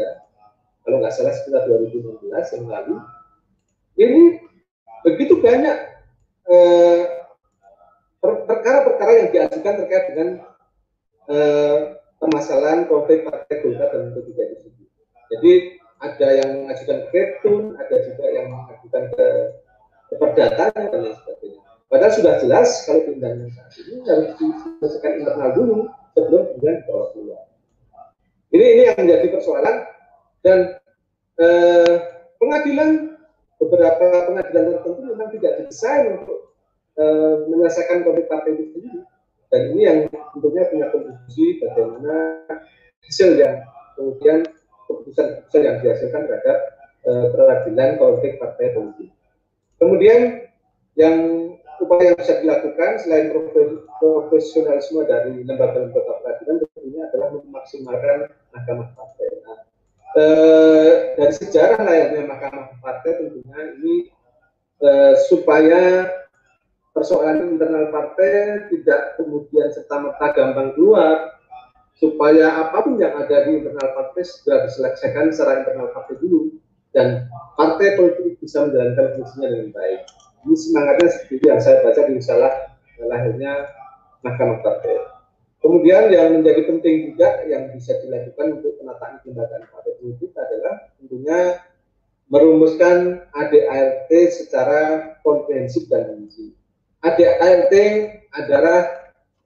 S4: kalau nggak salah sekitar 2016 yang lalu, ini begitu banyak perkara-perkara yang diajukan terkait dengan eh, permasalahan konflik partai Golkar dan P3 itu. Jadi ada yang mengajukan ke Ketun, ada juga yang mengajukan ke, ke perdata dan lain sebagainya. Padahal sudah jelas kalau pindahan saat ini harus diselesaikan internal dulu sebelum kemudian dibawa keluar. Ini ini yang menjadi persoalan dan eh, pengadilan beberapa pengadilan tertentu memang tidak didesain untuk eh, menyelesaikan konflik partai itu sendiri dan ini yang tentunya punya kontribusi bagaimana hasil yang kemudian keputusan-keputusan yang dihasilkan terhadap uh, peradilan konflik partai politik. Kemudian yang upaya yang bisa dilakukan selain profesionalisme dari lembaga-lembaga peradilan tentunya adalah memaksimalkan mahkamah partai. Nah, eh, dari sejarah layaknya mahkamah partai tentunya ini eh, supaya persoalan internal partai tidak kemudian serta merta gampang keluar supaya apa pun yang ada di internal partai sudah diselesaikan secara internal partai dulu dan partai politik bisa menjalankan fungsinya dengan baik. Ini semangatnya seperti yang saya baca di salah lahirnya Mahkamah Partai. Kemudian yang menjadi penting juga yang bisa dilakukan untuk penataan kelembagaan partai politik adalah tentunya merumuskan ADART secara komprehensif dan rinci ADART adalah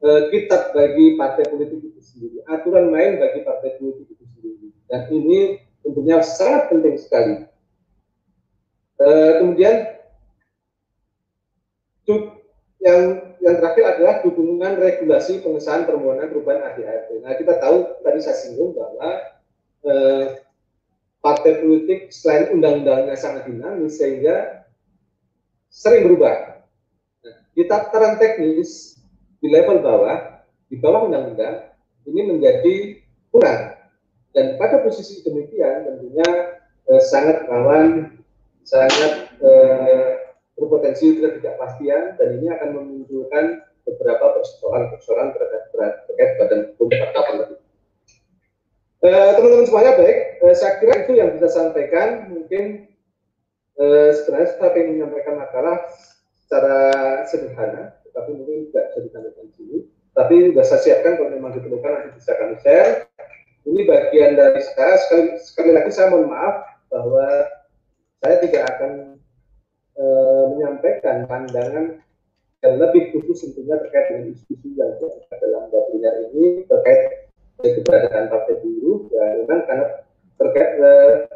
S4: e, kitab bagi partai politik itu sendiri, aturan main bagi partai politik itu sendiri. Dan ini tentunya sangat penting sekali. E, kemudian yang yang terakhir adalah dukungan regulasi pengesahan permohonan perubahan ADART. Nah kita tahu tadi saya singgung bahwa e, partai politik selain undang-undangnya sangat dinamis sehingga sering berubah di tataran teknis di level bawah, di bawah undang-undang ini menjadi kurang. Dan pada posisi demikian tentunya eh, sangat rawan, sangat eh, berpotensi ketidakpastian dan ini akan memunculkan beberapa persoalan-persoalan terkait terkait badan hukum partai eh, teman-teman semuanya baik, eh, saya kira itu yang bisa sampaikan. Mungkin eh, sebenarnya saya ingin menyampaikan makalah secara sederhana, tetapi mungkin tidak bisa disampaikan di sini. Tapi sudah saya siapkan kalau memang diperlukan nanti bisa kami share. Ini bagian dari saya. Sekali, sekali lagi saya mohon maaf bahwa saya tidak akan e, menyampaikan pandangan yang lebih khusus tentunya terkait dengan isu-isu yang ada dalam webinar ini terkait keberadaan partai buruh ya memang karena terkait e,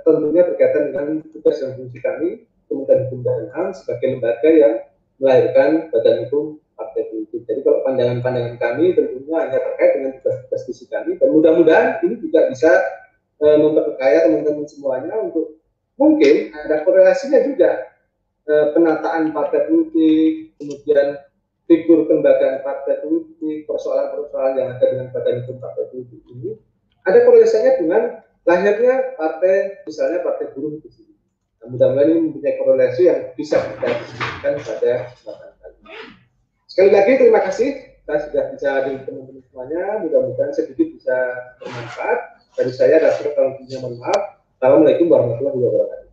S4: tentunya berkaitan dengan tugas dan fungsi kami Kementerian Hukum dan HAM sebagai lembaga yang melahirkan badan hukum partai politik. Jadi kalau pandangan-pandangan kami tentunya hanya terkait dengan tugas-tugas visi kami dan mudah-mudahan ini juga bisa e, memperkaya teman-teman semuanya untuk mungkin ada korelasinya juga e, penataan partai politik, kemudian figur kelembagaan partai politik, persoalan-persoalan yang ada dengan badan hukum partai politik ini ada korelasinya dengan lahirnya partai misalnya partai buruh itu Nah, mudah-mudahan ini mempunyai korelasi yang bisa kita diskusikan pada kesempatan kali ini. Sekali lagi terima kasih kita sudah bicara dengan teman-teman semuanya. Mudah-mudahan sedikit bisa bermanfaat. Dari saya dan kurang mohon maaf. Assalamualaikum warahmatullahi wabarakatuh.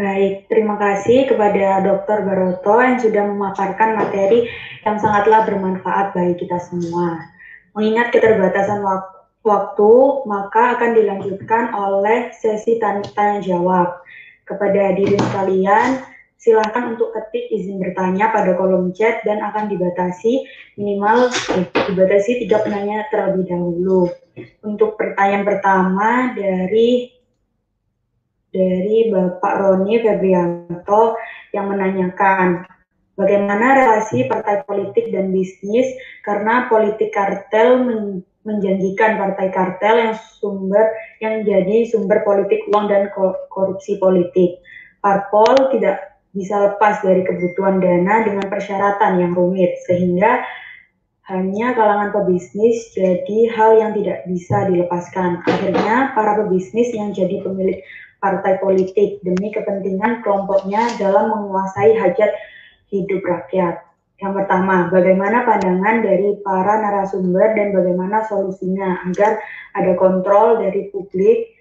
S1: Baik, terima kasih kepada Dr. Baroto yang sudah memaparkan materi yang sangatlah bermanfaat bagi kita semua. Mengingat keterbatasan waktu, maka akan dilanjutkan oleh sesi tanya jawab. Kepada hadirin sekalian, silahkan untuk ketik izin bertanya pada kolom chat dan akan dibatasi minimal eh, dibatasi tiga penanya terlebih dahulu. Untuk pertanyaan pertama dari dari Bapak Roni Febrianto yang menanyakan bagaimana relasi partai politik dan bisnis karena politik kartel men menjanjikan partai kartel yang sumber yang jadi sumber politik uang dan korupsi politik. Parpol tidak bisa lepas dari kebutuhan dana dengan persyaratan yang rumit sehingga hanya kalangan pebisnis jadi hal yang tidak bisa dilepaskan. Akhirnya para pebisnis yang jadi pemilik partai politik demi kepentingan kelompoknya dalam menguasai hajat hidup rakyat. Yang pertama, bagaimana pandangan dari para narasumber dan bagaimana solusinya agar ada kontrol dari publik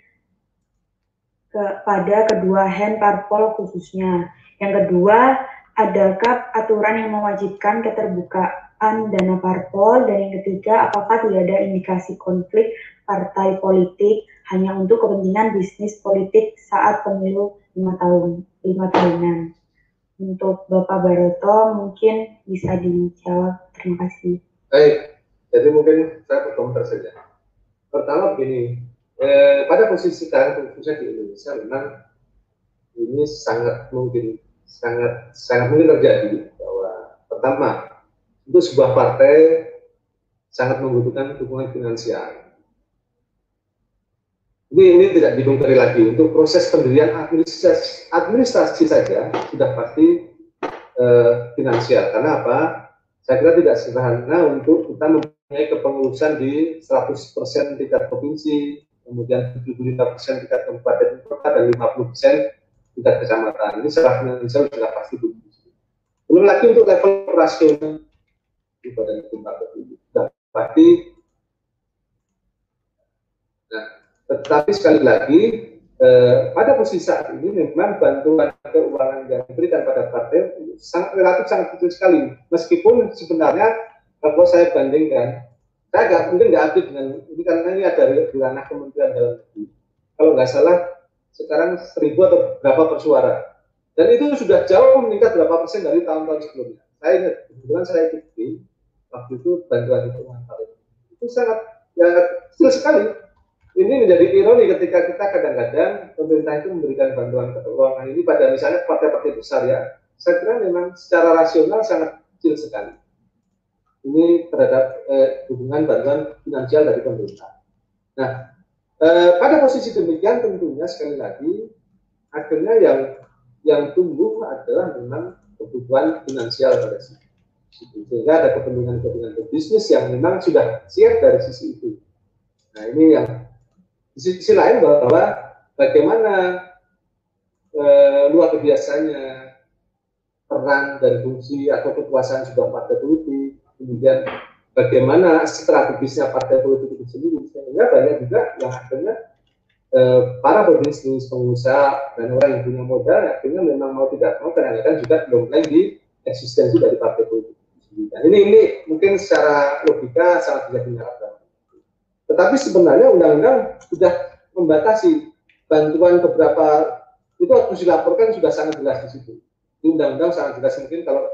S1: kepada kedua hand parpol khususnya. Yang kedua, adakah aturan yang mewajibkan keterbukaan dana parpol? Dan yang ketiga, apakah tidak ada indikasi konflik partai politik hanya untuk kepentingan bisnis politik saat pemilu lima tahun, lima tahunan? Untuk Bapak Baroto mungkin bisa dijawab. Terima kasih.
S4: Baik, jadi mungkin saya berkomentar saja. Pertama begini, eh, pada posisi sekarang khususnya di Indonesia memang ini sangat mungkin sangat sangat mungkin terjadi bahwa pertama untuk sebuah partai sangat membutuhkan dukungan finansial. Ini ini tidak dibongkari lagi untuk proses pendirian administrasi, administrasi saja sudah pasti eh, finansial. Karena apa? Saya kira tidak sederhana untuk kita mempunyai kepengurusan di 100% tingkat provinsi, kemudian 75% tingkat kabupaten kota dan 50% tingkat kecamatan. Ini secara finansial sudah pasti begitu. Belum lagi untuk level operasional di badan hukum itu sudah pasti. Nah, tetapi sekali lagi eh, pada posisi saat ini memang bantuan keuangan yang diberikan pada partai sangat relatif sangat kecil sekali. Meskipun sebenarnya kalau saya bandingkan, saya nggak mungkin nggak aktif dengan ini karena ini ada di ranah Kementerian Dalam Negeri. Kalau nggak salah sekarang seribu atau berapa per suara. Dan itu sudah jauh meningkat berapa persen dari tahun-tahun sebelumnya. Saya ingat, kebetulan saya ikuti waktu itu bantuan itu itu sangat ya kecil sekali. Ini menjadi ironi ketika kita kadang-kadang pemerintah itu memberikan bantuan keuangan ini pada misalnya partai-partai besar ya. Saya kira memang secara rasional sangat kecil sekali. Ini terhadap eh, dukungan bantuan finansial dari pemerintah. Nah, Eh, pada posisi demikian tentunya sekali lagi akhirnya yang yang tumbuh adalah memang kebutuhan finansial pada situ. Sehingga ada kepentingan-kepentingan bisnis yang memang sudah siap dari sisi itu. Nah ini yang di sisi lain bahwa bagaimana e, luar biasanya peran dan fungsi atau kekuasaan sebuah partai politik, kemudian bagaimana strategisnya partai politik itu sendiri? Sehingga banyak juga yang akhirnya eh, para pebisnis pengusaha dan orang yang punya modal akhirnya memang mau tidak mau kadang-kadang juga dompleng di eksistensi dari partai politik dan ini ini mungkin secara logika sangat bisa diharapkan. Tetapi sebenarnya undang-undang sudah membatasi bantuan beberapa itu harus dilaporkan sudah sangat jelas di situ. Undang-undang sangat jelas mungkin kalau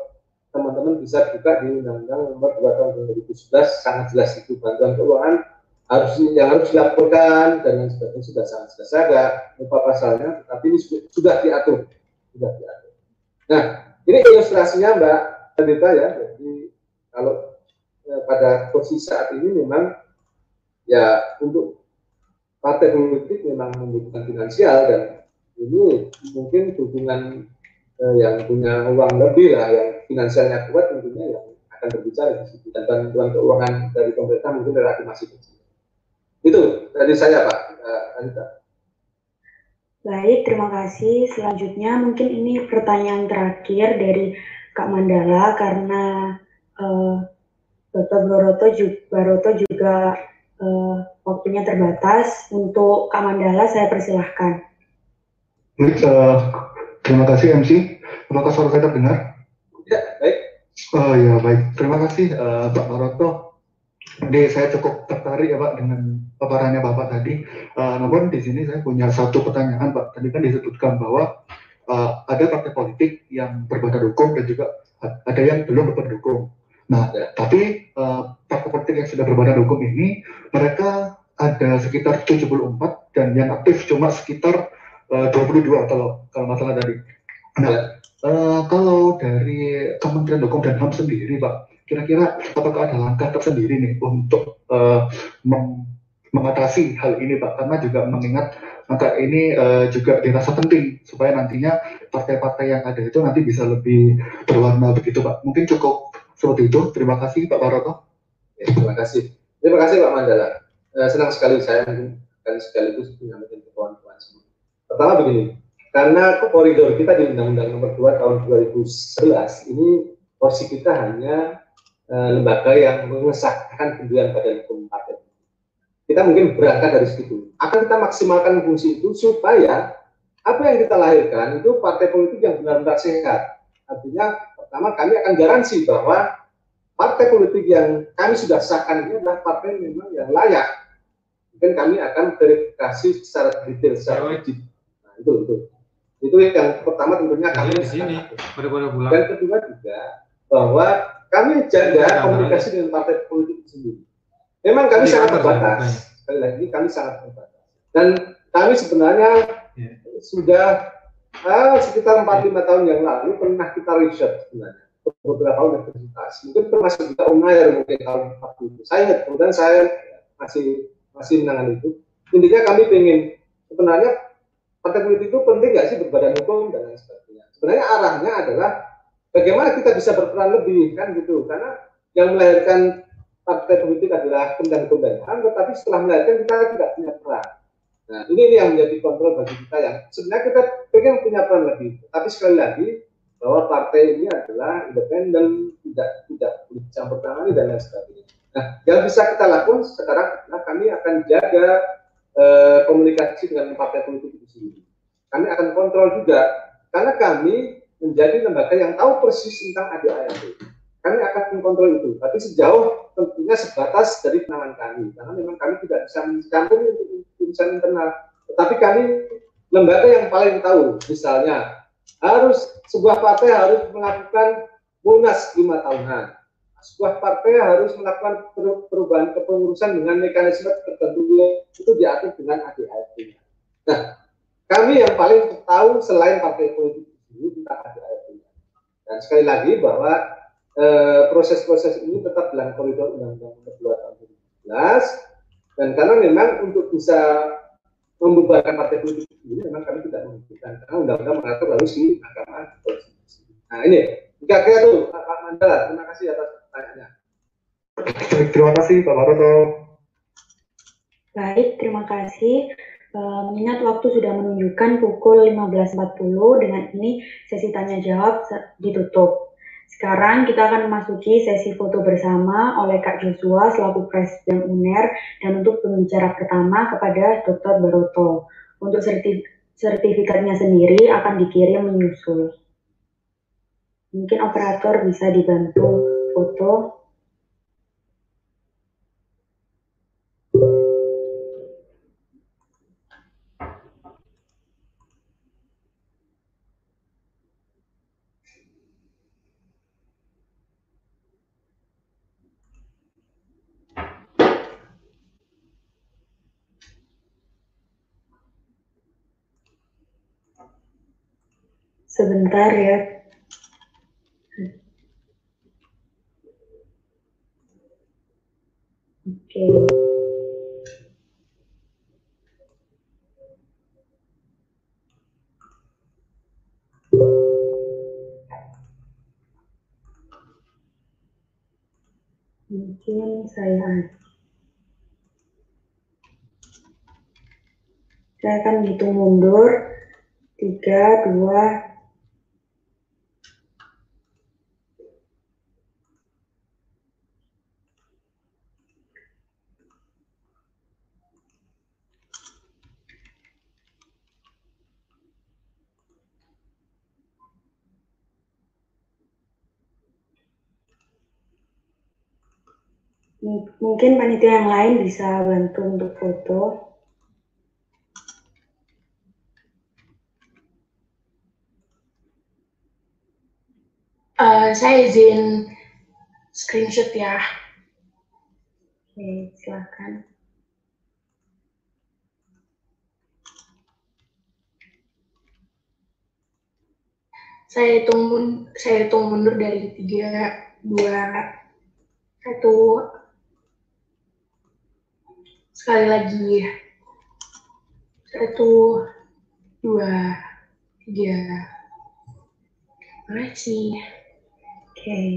S4: teman-teman bisa buka di Undang-Undang Nomor 2 Tahun 2011 sangat jelas itu bantuan keuangan harus yang harus dilaporkan dan lain sebagainya sudah sangat jelas. Saya agak lupa pasalnya, tapi ini sudah diatur, sudah diatur. Nah, ini ilustrasinya Mbak Adita ya. Jadi kalau eh, pada posisi saat ini memang ya untuk partai politik memang membutuhkan finansial dan ini mungkin dukungan eh, yang punya uang lebih lah, yang finansialnya kuat tentunya yang akan berbicara di situ. Dan bantuan keuangan dari pemerintah mungkin relatif masih kecil. Itu dari saya Pak eh, Anita.
S1: Baik, terima kasih. Selanjutnya mungkin ini pertanyaan terakhir dari Kak Mandala karena uh, Bapak Baroto juga, Baroto juga uh, waktunya terbatas. Untuk Kak Mandala, saya persilahkan.
S5: Baik, uh, terima kasih MC. Apakah suara saya terdengar? Oh ya, baik. Terima kasih uh, Pak Maroto. Jadi saya cukup tertarik ya Pak dengan paparannya Bapak tadi. Uh, namun di sini saya punya satu pertanyaan Pak. Tadi kan disebutkan bahwa uh, ada partai politik yang berbadan hukum dan juga ada yang belum berbadan hukum. Nah, tapi uh, partai politik yang sudah berbadan hukum ini mereka ada sekitar 74 dan yang aktif cuma sekitar uh, 22 kalau kalau masalah tadi. Nah, uh, kalau dari Kementerian Hukum dan HAM sendiri, Pak, kira-kira apakah ada langkah tersendiri nih untuk uh, meng mengatasi hal ini, Pak? Karena juga mengingat maka ini uh, juga dirasa penting supaya nantinya partai-partai yang ada itu nanti bisa lebih berwarna begitu Pak. Mungkin cukup seperti itu. Terima kasih Pak Paroto.
S4: Ya, terima kasih. Terima kasih Pak Mandala. Uh, senang sekali saya dan sekaligus menyampaikan ke kawan-kawan semua. Pertama begini, karena koridor kita di Undang-Undang Nomor 2 Tahun 2011 ini porsi kita hanya uh, lembaga yang mengesahkan pemilihan badan hukum partai kita mungkin berangkat dari situ. Akan kita maksimalkan fungsi itu supaya apa yang kita lahirkan itu partai politik yang benar-benar sehat. Artinya pertama kami akan garansi bahwa partai politik yang kami sudah sahkan ini adalah partai memang yang layak. Mungkin kami akan verifikasi secara detail, secara wajib. Nah, itu, itu. Itu yang pertama tentunya kami
S6: di sini. Pada pada bulan.
S4: Dan kedua juga bahwa kami jaga komunikasi dengan partai politik sendiri Memang kami sangat terbatas. Sekali lagi kami sangat terbatas. Dan kami sebenarnya ya. sudah uh, sekitar 4-5 ya. tahun yang lalu pernah kita riset sebenarnya beberapa universitas. Mungkin termasuk juga UNAIR mungkin tahun 40. Saya ingat, kemudian saya masih masih menangani itu. Intinya kami ingin sebenarnya partai politik itu penting nggak sih berbadan hukum dan lain sebagainya. Sebenarnya arahnya adalah bagaimana kita bisa berperan lebih kan gitu. Karena yang melahirkan partai politik adalah kendang-kendangan, tetapi setelah melahirkan kita tidak punya peran. Nah, ini, ini yang menjadi kontrol bagi kita yang sebenarnya kita pengen punya peran lebih. Tapi sekali lagi bahwa partai ini adalah independen, tidak tidak campur tangan dan lain sebagainya. Nah, yang bisa kita lakukan sekarang adalah kami akan jaga eh, komunikasi dengan partai politik itu sendiri. Kami akan kontrol juga karena kami menjadi lembaga yang tahu persis tentang ADART kami akan mengkontrol itu. Tapi sejauh tentunya sebatas dari penangan kami, karena memang kami tidak bisa mencampur untuk urusan internal. Tetapi kami lembaga yang paling tahu, misalnya harus sebuah partai harus melakukan munas lima tahunan. Sebuah partai harus melakukan perubahan kepengurusan dengan mekanisme tertentu itu diatur dengan ADART. Nah, kami yang paling tahu selain partai politik ini tentang ADART. Dan sekali lagi bahwa Eh, proses-proses ini tetap dalam koridor Undang-Undang Nomor 2 tahun 2011 dan karena memang untuk bisa membubarkan partai politik ini memang kami tidak membutuhkan karena undang-undang mengatur harus di Mahkamah Konstitusi. Nah ini kira-kira itu Pak Mandala. Terima kasih atas.
S5: Terima kasih Pak Maroto.
S1: Baik, terima kasih. Mengingat waktu sudah menunjukkan pukul 15.40, dengan ini sesi tanya jawab ditutup. Sekarang kita akan memasuki sesi foto bersama oleh Kak Joshua selaku Presiden UNER dan untuk pembicara pertama kepada Dr. Baroto. Untuk sertif sertifikatnya sendiri akan dikirim menyusul. Mungkin operator bisa dibantu foto. Sebentar ya. Mungkin saya saya akan hitung mundur. Tiga dua Mungkin panitia yang lain bisa bantu untuk foto.
S6: Uh, saya izin screenshot ya.
S1: Oke, silakan.
S6: Saya hitung saya hitung mundur dari tiga, dua, satu. Sekali lagi. Satu, dua, tiga. Terima kasih.
S1: Oke. Okay.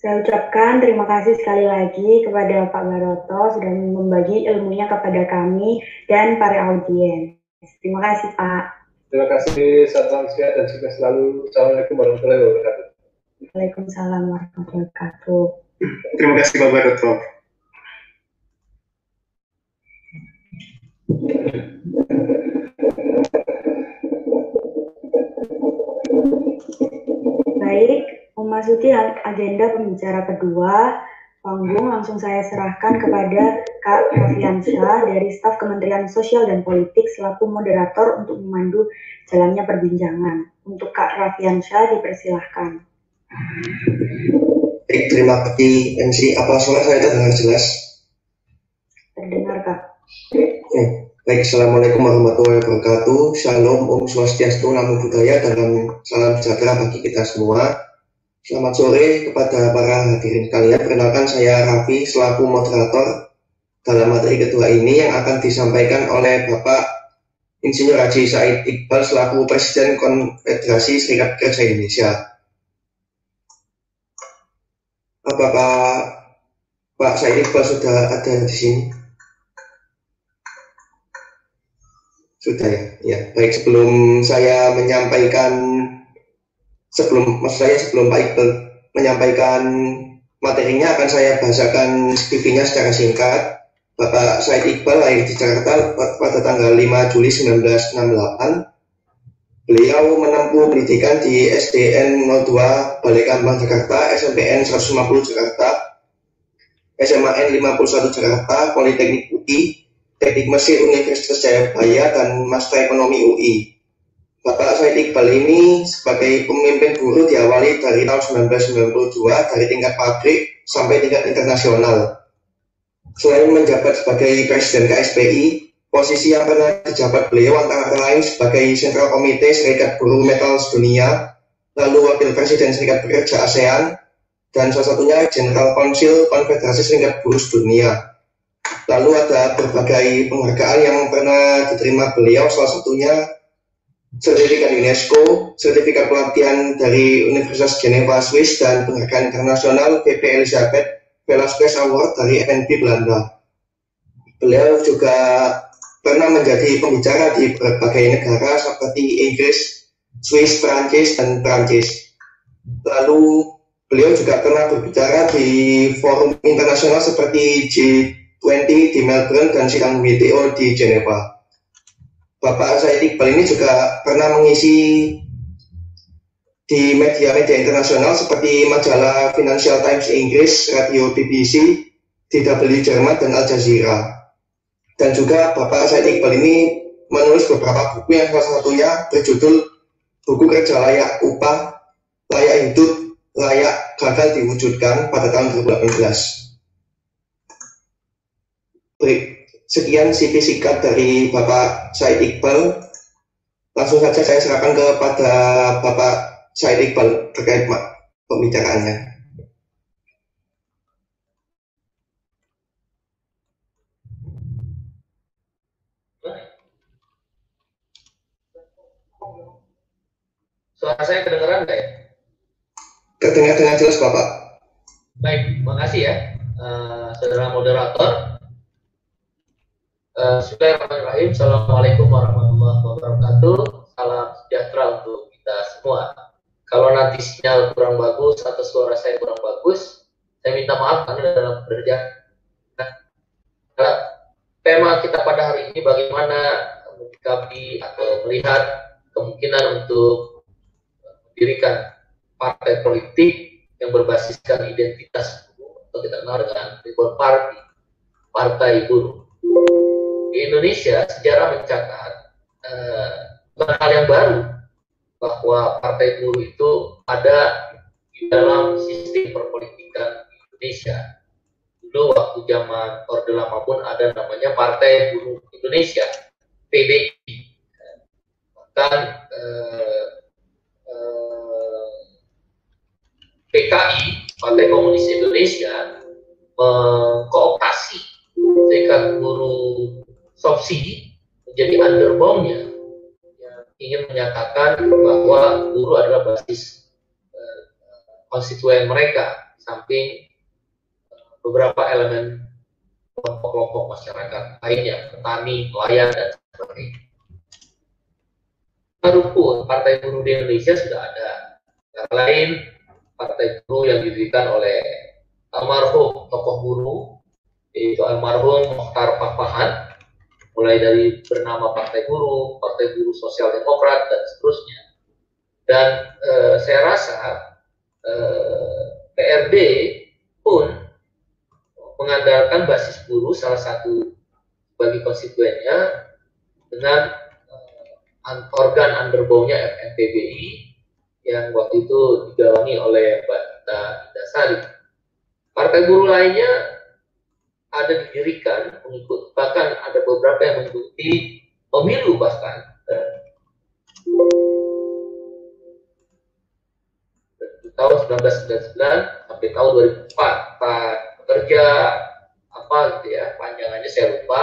S1: Saya ucapkan terima kasih sekali lagi kepada Pak Baroto sudah membagi ilmunya kepada kami dan para audiens. Terima kasih Pak.
S4: Terima kasih, salam sehat dan sukses selalu. Assalamualaikum warahmatullahi wabarakatuh.
S1: Waalaikumsalam warahmatullahi wabarakatuh.
S2: Terima kasih Pak Baroto.
S1: Baik, Memasuki agenda pembicara kedua, panggung langsung saya serahkan kepada Kak Rafiansyah dari staf Kementerian Sosial dan Politik selaku moderator untuk memandu jalannya perbincangan. Untuk Kak Rafiansyah dipersilahkan.
S7: Baik, terima kasih MC. Apa suara saya terdengar jelas?
S1: Terdengar, Kak.
S7: Baik, Assalamualaikum warahmatullahi wabarakatuh. Shalom, Om Swastiastu, Namo Buddhaya, dan salam sejahtera bagi kita semua. Selamat sore kepada para hadirin sekalian. Perkenalkan saya Raffi selaku moderator dalam materi kedua ini yang akan disampaikan oleh Bapak Insinyur Haji Said Iqbal selaku Presiden Konfederasi Serikat Kerja Indonesia. Apakah Pak Said Iqbal sudah ada di sini? Sudah ya. Ya, baik sebelum saya menyampaikan sebelum maksud saya sebelum Pak Iqbal menyampaikan materinya akan saya bahasakan CV-nya secara singkat. Bapak Said Iqbal lahir di Jakarta pada tanggal 5 Juli 1968. Beliau menempuh pendidikan di SDN 02 Balai Kambang Jakarta, SMPN 150 Jakarta, SMAN 51 Jakarta, Politeknik UI, Teknik Mesin Universitas Jayabaya, dan Master Ekonomi UI. Bapak Said Iqbal ini sebagai pemimpin guru diawali dari tahun 1992 dari tingkat pabrik sampai tingkat internasional. Selain menjabat sebagai Presiden KSPI, posisi yang pernah dijabat beliau antara lain sebagai Sentral Komite Serikat Buruh Metal Dunia, lalu Wakil Presiden Serikat Pekerja ASEAN, dan salah satunya General Council Konfederasi Serikat Buruh Dunia. Lalu ada berbagai penghargaan yang pernah diterima beliau, salah satunya sertifikat UNESCO, sertifikat pelatihan dari Universitas Geneva Swiss, dan penghargaan internasional PP Elizabeth Velasquez Award dari FNB Belanda. Beliau juga pernah menjadi pembicara di berbagai negara seperti Inggris, Swiss, Prancis, dan Prancis. Lalu beliau juga pernah berbicara di forum internasional seperti G20 di Melbourne dan sidang WTO di Geneva. Bapak Said Iqbal ini juga pernah mengisi di media-media internasional seperti majalah Financial Times Inggris, radio BBC, DW Jerman, dan Al Jazeera. Dan juga Bapak Said Iqbal ini menulis beberapa buku yang salah satunya berjudul Buku Kerja Layak Upah, Layak Hidup, Layak Gagal Diwujudkan pada tahun 2018. Baik, Sekian CV singkat dari Bapak Said Iqbal. Langsung saja saya serahkan kepada Bapak Said Iqbal terkait pembicaraannya.
S8: Suara saya kedengeran nggak ya?
S7: Kedengar dengan jelas Bapak.
S8: Baik, makasih ya, uh, saudara moderator. Uh, Bismillahirrahmanirrahim. Assalamualaikum warahmatullahi wabarakatuh. Salam sejahtera untuk kita semua. Kalau nanti sinyal kurang bagus atau suara saya kurang bagus, saya minta maaf karena dalam kerja. Nah, tema kita pada hari ini bagaimana menyikapi atau melihat kemungkinan untuk mendirikan partai politik yang berbasiskan identitas atau kita kenal dengan Reform Party, Partai Buruh. Di Indonesia sejarah mencatat bukan hal yang baru bahwa Partai Buruh itu ada di dalam sistem perpolitikan Indonesia. Dulu waktu zaman Orde Lama pun ada namanya Partai Buruh Indonesia, PBI. Bahkan eh, eh, PKI, Partai Komunis Indonesia, mengkooptasi serikat buruh subsidi menjadi underbone-nya yang ingin menyatakan bahwa buruh adalah basis uh, konstituen mereka samping uh, beberapa elemen kelompok-kelompok masyarakat lainnya, petani, nelayan, dan sebagainya. Walaupun Partai Buruh di Indonesia sudah ada, yang lain Partai Buruh yang didirikan oleh almarhum tokoh buruh yaitu almarhum Mokhtar Pakpahan mulai dari bernama Partai Buruh, Partai Buruh Sosial Demokrat dan seterusnya. Dan eh, saya rasa eh, PRD pun mengandalkan basis buruh salah satu bagi konstituennya dengan eh, organ underbownya FNPBI yang waktu itu digawangi oleh Ida Sari. Partai buruh lainnya ada didirikan mengikut bahkan ada beberapa yang mengikuti pemilu bahkan tahun 1999 sampai tahun 2004 Pak pekerja apa gitu ya panjangannya saya lupa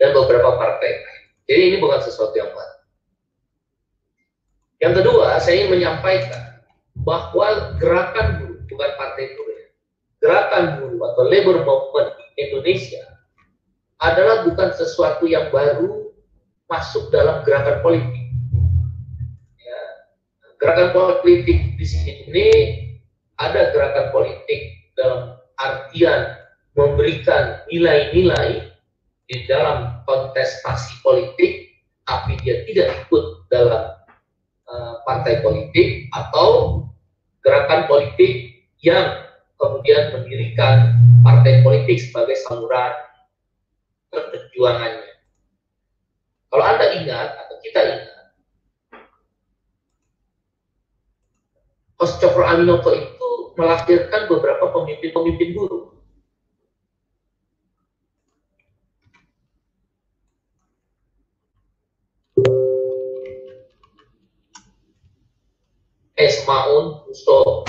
S8: dan beberapa partai jadi ini bukan sesuatu yang baru. Yang kedua saya ingin menyampaikan bahwa gerakan buruh bukan partai buruh gerakan buruh atau labor movement Indonesia adalah bukan sesuatu yang baru masuk dalam gerakan politik. Ya. Gerakan politik di sini ini ada gerakan politik dalam artian memberikan nilai-nilai di dalam kontestasi politik, tapi dia tidak ikut dalam uh, partai politik atau gerakan politik yang kemudian mendirikan partai politik sebagai saluran perjuangannya. Kalau Anda ingat, atau kita ingat, Kos Cokro Aminoto itu melahirkan beberapa pemimpin-pemimpin buruh. Esmaun Uso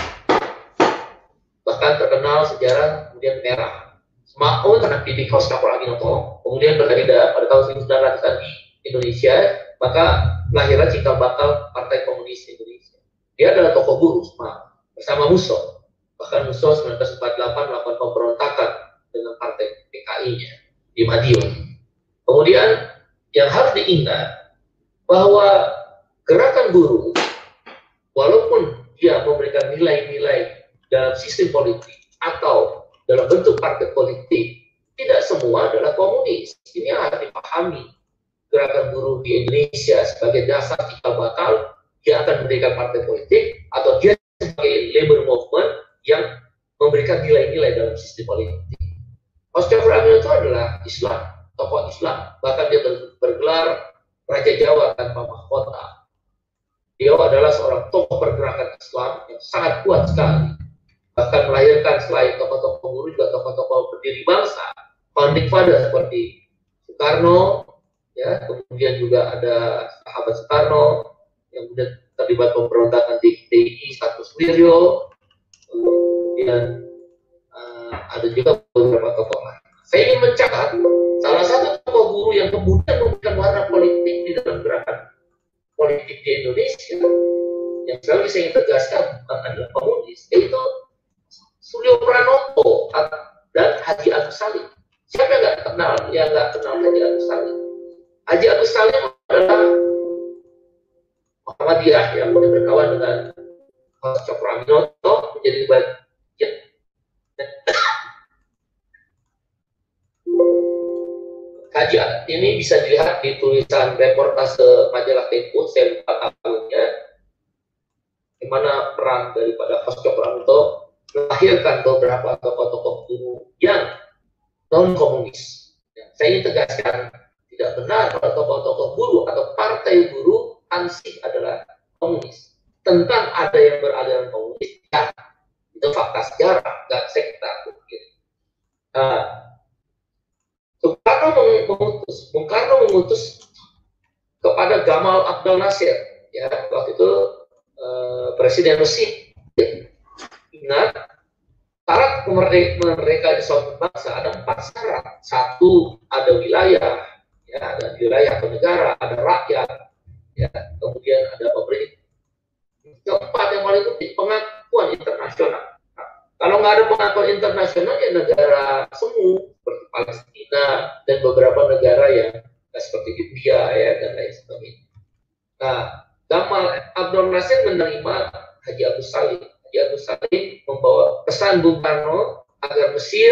S8: terkenal sejarah kemudian merah. Semaun anak didik Hoska Praginoto, kemudian berkandidat pada tahun 1900 di Indonesia, maka lahirlah cikal bakal Partai Komunis Indonesia. Dia adalah tokoh buruh Semaun, bersama Musso. Bahkan Musso 1948 melakukan pemberontakan dengan partai PKI-nya di Madiun. Kemudian yang harus diingat bahwa gerakan buruh, walaupun dia memberikan nilai-nilai dalam sistem politik atau dalam bentuk partai politik tidak semua adalah komunis. Ini harus dipahami. Gerakan buruh di Indonesia sebagai dasar cikal bakal dia akan mendirikan partai politik atau dia sebagai labor movement yang memberikan nilai-nilai dalam sistem politik. Oscar Amin itu adalah Islam, tokoh Islam. Bahkan dia bergelar Raja Jawa tanpa mahkota. Dia adalah seorang tokoh pergerakan Islam yang sangat kuat sekali bahkan melahirkan selain tokoh-tokoh guru juga tokoh-tokoh berdiri bangsa. Founding father seperti Soekarno ya kemudian juga ada sahabat Soekarno yang kemudian terlibat pemberontakan di DI status Wiryo kemudian uh, ada juga beberapa tokoh lain. Saya ingin mencatat salah satu tokoh guru yang kemudian memberikan warna politik di dalam gerakan politik di Indonesia yang selalu saya ingin tegaskan bukan adalah komunis yaitu Suryo Pranoto dan Haji Agus Salim. Siapa yang nggak kenal, yang nggak kenal Haji Agus Salim? Haji Agus Salim adalah Muhammadiyah yang berkawan dengan Mas Cokraminoto menjadi bagian Haji ini bisa dilihat di tulisan reportase majalah Tempo, saya lupa tahunnya, di mana peran daripada Mas Cokraminoto melahirkan beberapa tokoh-tokoh buruh yang non komunis. Ya, saya ingin tegaskan tidak benar kalau tokoh-tokoh buruh atau partai buruh ansih adalah komunis. Tentang ada yang beraliran komunis, ya itu fakta sejarah, nggak sekta mungkin. Nah, mengutus, Bung Karno mengutus kepada Gamal Abdel Nasir, ya waktu itu eh, presiden Mesir. Ingat, syarat kemerdekaan di suatu bangsa ada empat syarat. Satu, ada wilayah, ya ada wilayah atau negara, ada rakyat, ya kemudian ada pemerintah. Keempat yang paling penting pengakuan internasional. Nah, kalau nggak ada pengakuan internasional ya negara semu seperti Palestina dan beberapa negara yang ya, seperti India ya dan lain sebagainya. Nah, Gamal Abdul Nasir menerima Haji Abu Salim. Haji Abu Salim membawa pesan Bung Karno agar Mesir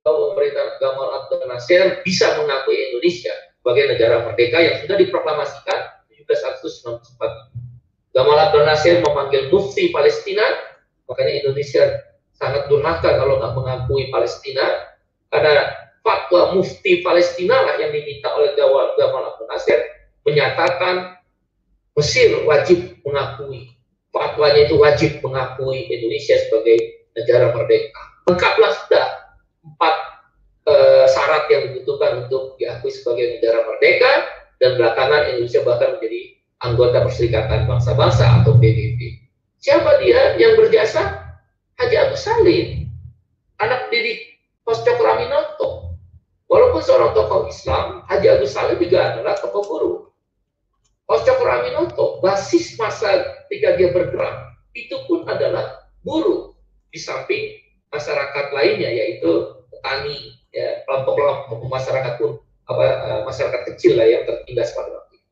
S8: bahwa pemerintah Gamal Abdul Nasir bisa mengakui Indonesia sebagai negara merdeka yang sudah diproklamasikan 17 Agustus 1945. Gamal Abdel Nasir memanggil mufti Palestina, makanya Indonesia sangat durhaka kalau nggak mengakui Palestina, karena fatwa mufti Palestina lah yang diminta oleh Gamal Abdel Nasir menyatakan Mesir wajib mengakui fatwanya itu wajib mengakui Indonesia sebagai negara merdeka. Lengkaplah sudah empat uh, syarat yang dibutuhkan untuk diakui sebagai negara merdeka dan belakangan Indonesia bahkan menjadi anggota Perserikatan Bangsa-Bangsa atau PBB. Siapa dia yang berjasa? Haji Agus Salim, anak didik Koscok Raminoto. Walaupun seorang tokoh Islam, Haji Agus Salim juga adalah tokoh guru. Koscok Raminoto, basis masa ketika dia bergerak, itu pun adalah buruh di samping masyarakat lainnya, yaitu petani, ya kelompok-kelompok masyarakat pun apa uh, masyarakat kecil lah yang tertindas pada waktu itu.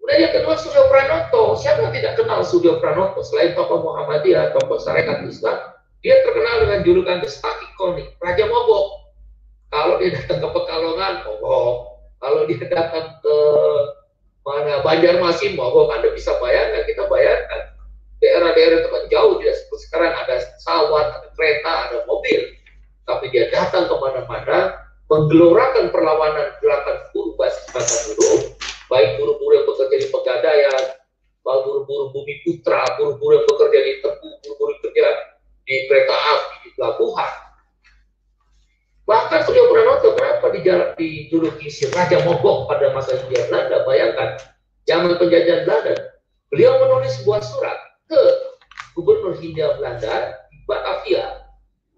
S8: Kemudian yang kedua Suryo Pranoto, siapa yang tidak kenal Suryo Pranoto selain tokoh Muhammadiyah, tokoh syarikat Islam, dia terkenal dengan julukan The Stuck Iconic, Raja Mogok. Kalau dia datang ke Pekalongan, mogok. Kalau dia datang ke mana Banjarmasin, mogok. Anda bisa bayangkan, kita bayangkan daerah-daerah tempat jauh tidak seperti sekarang ada pesawat, ada kereta, ada mobil tapi dia datang ke mana-mana menggelorakan perlawanan gerakan buruh basis masa buruh, baik buruh-buruh yang bekerja di pegadaian, buruh-buruh bumi putra, buruh-buruh yang bekerja di tebu, buruh-buruh yang bekerja di kereta api, di pelabuhan. Bahkan Surya Pranoto kenapa dijuluki si Raja Mogok pada masa Hindia Belanda? Bayangkan, zaman penjajahan Belanda, beliau menulis sebuah surat ke Gubernur Hindia Belanda di Batavia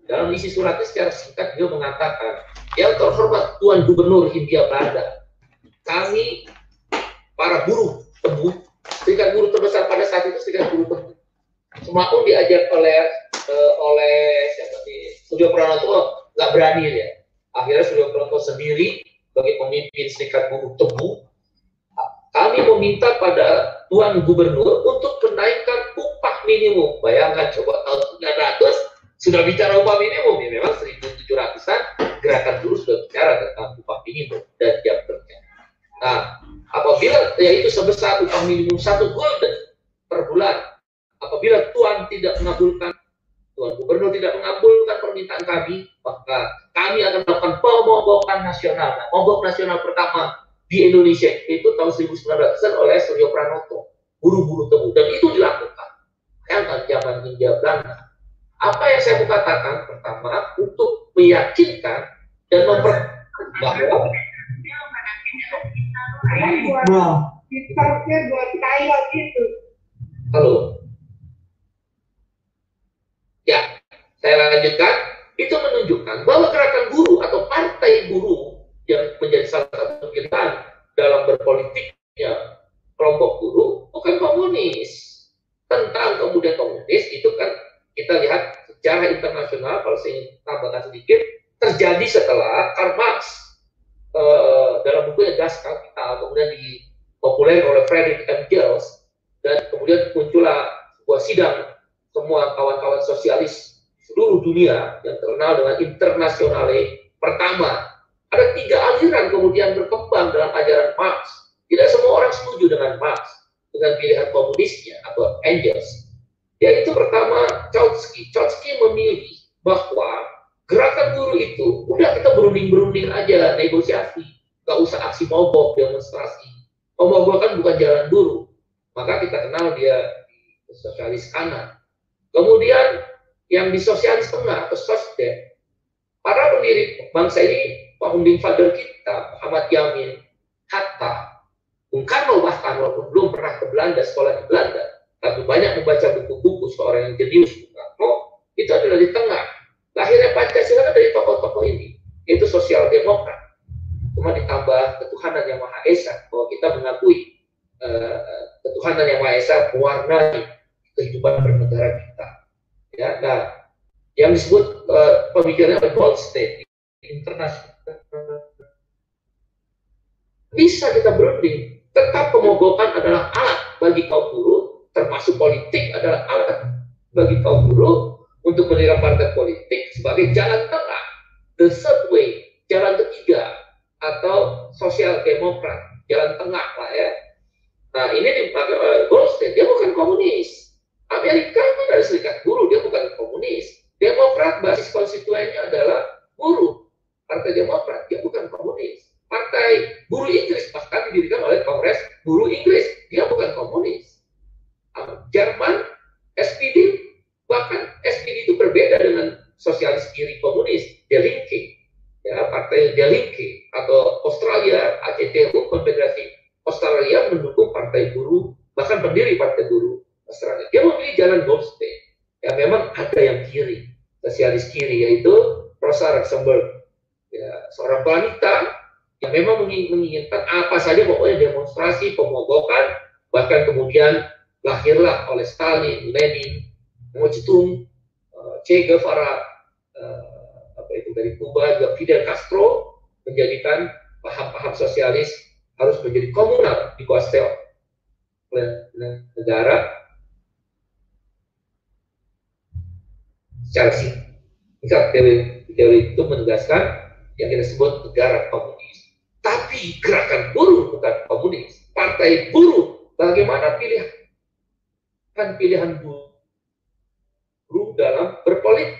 S8: dalam isi suratnya secara singkat dia mengatakan, yang terhormat Tuan Gubernur Hindia Belanda, kami para buruh tebu, serikat buruh terbesar pada saat itu serikat buruh tebu. Semua pun diajak oleh uh, oleh siapa nih, Suryo Pranoto nggak berani ya. Akhirnya Suryo Pranoto sendiri sebagai pemimpin serikat buruh tebu, kami meminta pada Tuan Gubernur untuk menaikkan upah minimum. Bayangkan coba tahun 900 sudah bicara upah minimum ya memang 1700-an gerakan dulu sudah bicara tentang upah minimum dan jam kerja. Nah, apabila yaitu sebesar upah minimum satu gulden per bulan, apabila Tuhan tidak mengabulkan Tuan Gubernur tidak mengabulkan permintaan kami, maka kami akan melakukan pemogokan nasional. Nah, mogok nasional pertama di Indonesia itu tahun 1900-an oleh Suryo Pranoto, buru-buru tebu, dan itu dilakukan. Bayangkan zaman Hindia Belanda, apa yang saya mau katakan pertama untuk meyakinkan dan memper bahwa Halo. Ya, saya lanjutkan. Itu menunjukkan bahwa gerakan buruh atau partai buruh yang menjadi salah satu pilihan dalam berpolitiknya kelompok buruh bukan komunis. Tentang kemudian komunis itu kan kita lihat secara internasional kalau saya tambahkan sedikit terjadi setelah Karl Marx uh, dalam bukunya Das Kapital kemudian dipopuler oleh Friedrich Engels dan kemudian muncullah sebuah sidang semua kawan-kawan sosialis seluruh dunia yang terkenal dengan internasionale pertama. Ada tiga aliran kemudian berkembang dalam ajaran Marx. Tidak semua orang setuju dengan Marx dengan pilihan komunisnya atau Engels. Yaitu pertama Kautsky. Kautsky memilih bahwa gerakan buruh itu udah kita berunding-berunding aja negosiasi. Nggak usah aksi mogok demonstrasi. Mogok kan bukan jalan buruh maka kita kenal dia di sosialis kanan kemudian yang di sosialis tengah atau sosdem para pendiri bangsa ini founding father kita Muhammad Yamin Hatta Bung Karno bahkan walaupun belum pernah ke Belanda sekolah di Belanda tapi banyak membaca buku-buku seorang yang jenius Bung Karno itu adalah di tengah. Lahirnya Pancasila kan dari tokoh-tokoh ini yaitu sosial demokrat. Cuma ditambah ketuhanan yang Maha Esa bahwa kita mengakui uh, ketuhanan yang Maha Esa mewarnai kehidupan bernegara kita. Ya nah yang disebut uh, pemikirannya gold state internasional. Bisa kita berunding. Tetap pemogokan adalah alat bagi kaum buruh termasuk politik adalah alat bagi kaum buruh untuk menilai partai politik sebagai jalan tengah the third way jalan ketiga atau sosial demokrat jalan tengah lah ya. Nah ini dipakai oleh Goldstein dia bukan komunis Amerika itu dari serikat buruh dia bukan komunis. Demokrat basis konstituennya adalah buruh Partai Demokrat dia bukan komunis. Partai Buruh Inggris bahkan didirikan oleh Kongres Buruh Inggris dia bukan komunis. Jerman SPD bahkan SPD itu berbeda dengan sosialis kiri komunis Der Linke ya partai Der Linke atau Australia ACTU Konfederasi Australia mendukung partai buruh bahkan pendiri partai buruh Australia. Dia memilih jalan Goldstein ya memang ada yang kiri. Sosialis kiri yaitu Rosa Luxemburg. Ya seorang wanita yang memang menginginkan apa saja pokoknya demonstrasi pemogokan bahkan kemudian lahirlah oleh Stalin, Lenin, Mao Zedong, uh, Che Guevara, uh, apa itu dari Kuba juga Fidel Castro menjadikan paham-paham sosialis harus menjadi komunal dikuasai oleh negara secara singkat teori, teori itu menegaskan yang kita sebut negara komunis. Tapi gerakan buruh bukan komunis. Partai buruh bagaimana pilihan kan pilihan buruh dalam berpolitik.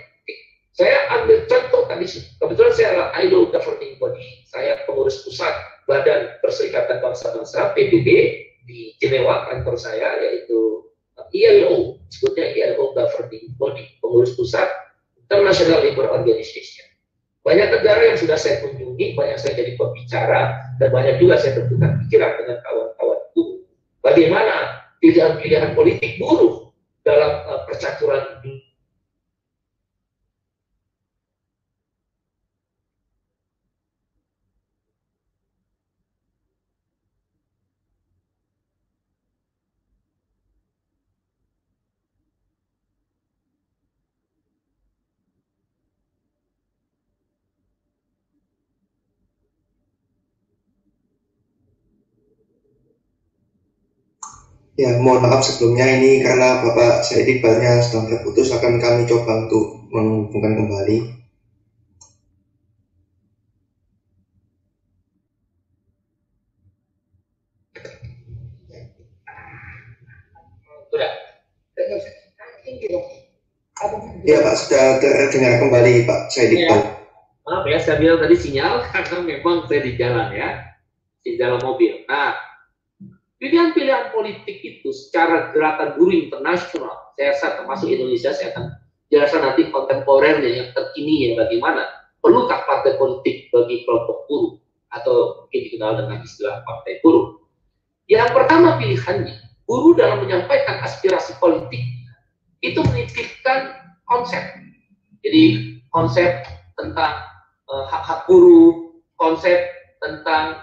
S8: Saya ambil contoh tadi, kebetulan saya adalah ILO governing body, saya pengurus pusat Badan Perserikatan Bangsa-Bangsa PBB di Jenewa kantor saya yaitu ILO, sebutnya ILO governing body, pengurus pusat International Labour Organization. Banyak negara yang sudah saya kunjungi, banyak saya jadi pembicara, dan banyak juga saya tentukan pikiran dengan kawan-kawan buruh. Bagaimana pilihan-pilihan politik buruh dalam uh, percaturan
S7: Ya, mohon maaf sebelumnya ini karena Bapak saya Iqbalnya sedang terputus akan kami coba untuk menghubungkan kembali.
S8: Sudah.
S7: Ya Pak, sudah terdengar kembali Pak saya Iqbal.
S8: Maaf ya, saya bilang tadi sinyal karena memang saya di jalan ya, di dalam mobil. Nah, Pilihan-pilihan politik itu secara gerakan buruh internasional, saya rasa termasuk Indonesia, saya akan jelaskan nanti kontemporernya yang terkini ya bagaimana. Perlukah partai politik bagi kelompok buruh atau mungkin dikenal dengan istilah partai buruh? Yang pertama pilihannya, buruh dalam menyampaikan aspirasi politik itu menitipkan konsep. Jadi konsep tentang uh, hak-hak buruh, konsep tentang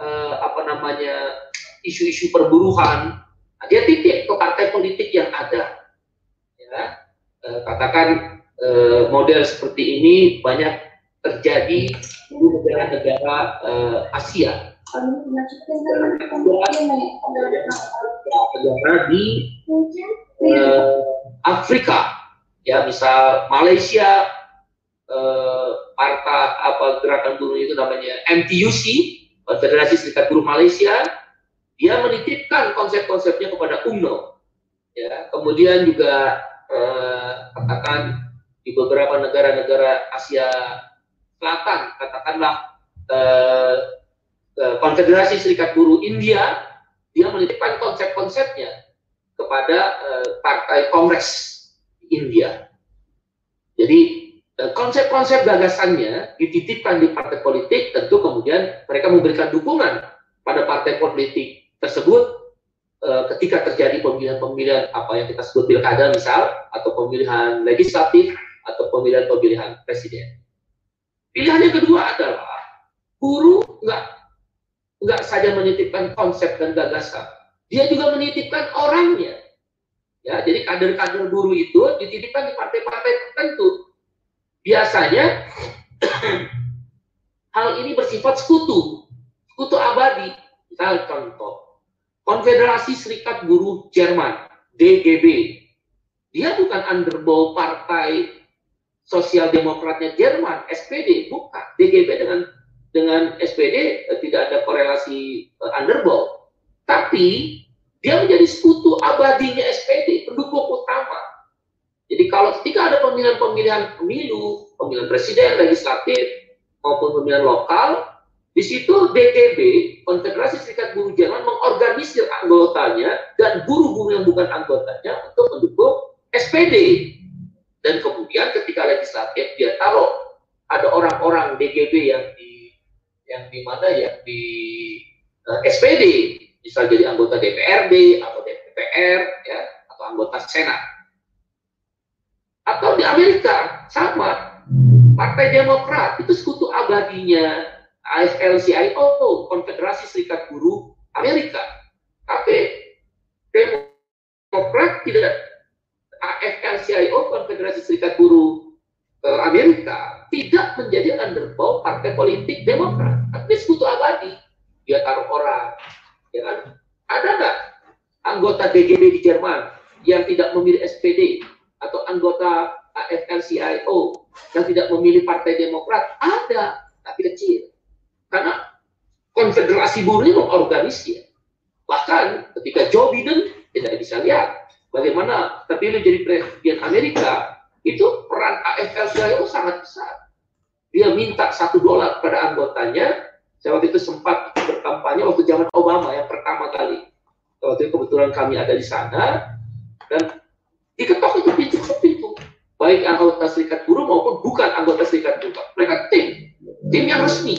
S8: uh, apa namanya isu-isu perburuhan, nah, dia titip ke partai politik yang ada. Ya, e, katakan e, model seperti ini banyak terjadi di negara-negara e, Asia. Negara di e, Afrika, ya misal Malaysia, e, partai apa gerakan buruh itu namanya MTUC, Federasi Serikat Buruh Malaysia, dia menitipkan konsep-konsepnya kepada UMNO. Ya, kemudian juga eh, katakan di beberapa negara-negara Asia Selatan, katakanlah eh, eh, Konfederasi Serikat Buruh India, dia menitipkan konsep-konsepnya kepada eh, Partai Kongres India. Jadi eh, konsep-konsep gagasannya dititipkan di partai politik, tentu kemudian mereka memberikan dukungan pada partai politik tersebut eh, ketika terjadi pemilihan-pemilihan apa yang kita sebut pilkada misal atau pemilihan legislatif atau pemilihan-pemilihan presiden. Pilihan yang kedua adalah guru nggak nggak saja menitipkan konsep dan gagasan, dia juga menitipkan orangnya. Ya, jadi kader-kader guru itu dititipkan di partai-partai tertentu. Biasanya *clears throat* hal ini bersifat sekutu, sekutu abadi. Misal contoh, Konfederasi Serikat Buruh Jerman, DGB. Dia bukan underbow partai sosial demokratnya Jerman, SPD, bukan. DGB dengan dengan SPD eh, tidak ada korelasi eh, underbow. Tapi dia menjadi sekutu abadinya SPD, pendukung utama. Jadi kalau ketika ada pemilihan-pemilihan pemilu, pemilihan presiden, legislatif, maupun pemilihan lokal, di situ DGB, Konfederasi Serikat Buruh Jerman, mengorganisir anggotanya dan buruh-buruh yang bukan anggotanya untuk mendukung SPD. Dan kemudian ketika legislatif, dia taruh. Ada orang-orang DGB yang di yang di mana? Ya di uh, eh, SPD misal jadi anggota DPRD atau DPR ya atau anggota Senat. Atau di Amerika sama. Partai Demokrat itu sekutu abadinya AFL-CIO, Konfederasi Serikat Buruh Amerika. Tapi Demokrat tidak AFL-CIO, Konfederasi Serikat Buruh eh, Amerika tidak menjadi underbow partai politik Demokrat. Tapi sekutu abadi. Dia taruh orang, Ya kan? Ada nggak anggota DGB di Jerman yang tidak memilih SPD atau anggota AFL-CIO yang tidak memilih Partai Demokrat? Ada, tapi kecil. Karena konfederasi buruh ini mengorganisir. Bahkan ketika Joe Biden tidak bisa lihat bagaimana terpilih jadi presiden Amerika, itu peran AFL-CIO sangat besar. Dia minta satu dolar pada anggotanya saya waktu itu sempat berkampanye waktu zaman Obama yang pertama kali. Waktu itu kebetulan kami ada di sana dan diketok itu pintu ke pintu. Baik anggota serikat buruh maupun bukan anggota serikat buruh. Mereka tim, tim yang resmi.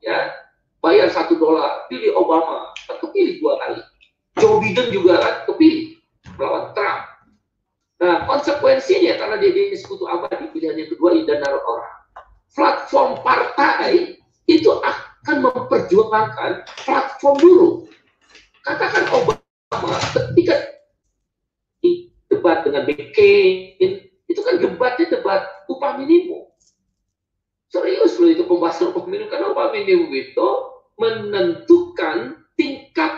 S8: Ya, bayar satu dolar, pilih Obama, kan kepilih dua kali. Joe Biden juga kan kepilih melawan Trump. Nah, konsekuensinya karena dia jadi sekutu abadi pilihan yang kedua dan naruh orang. Platform partai itu akan memperjuangkan platform dulu. Katakan Obama ketika debat dengan McCain, itu kan debatnya debat upah minimum. Serius loh itu pembahasan minimum, karena upah minimum itu menentukan tingkat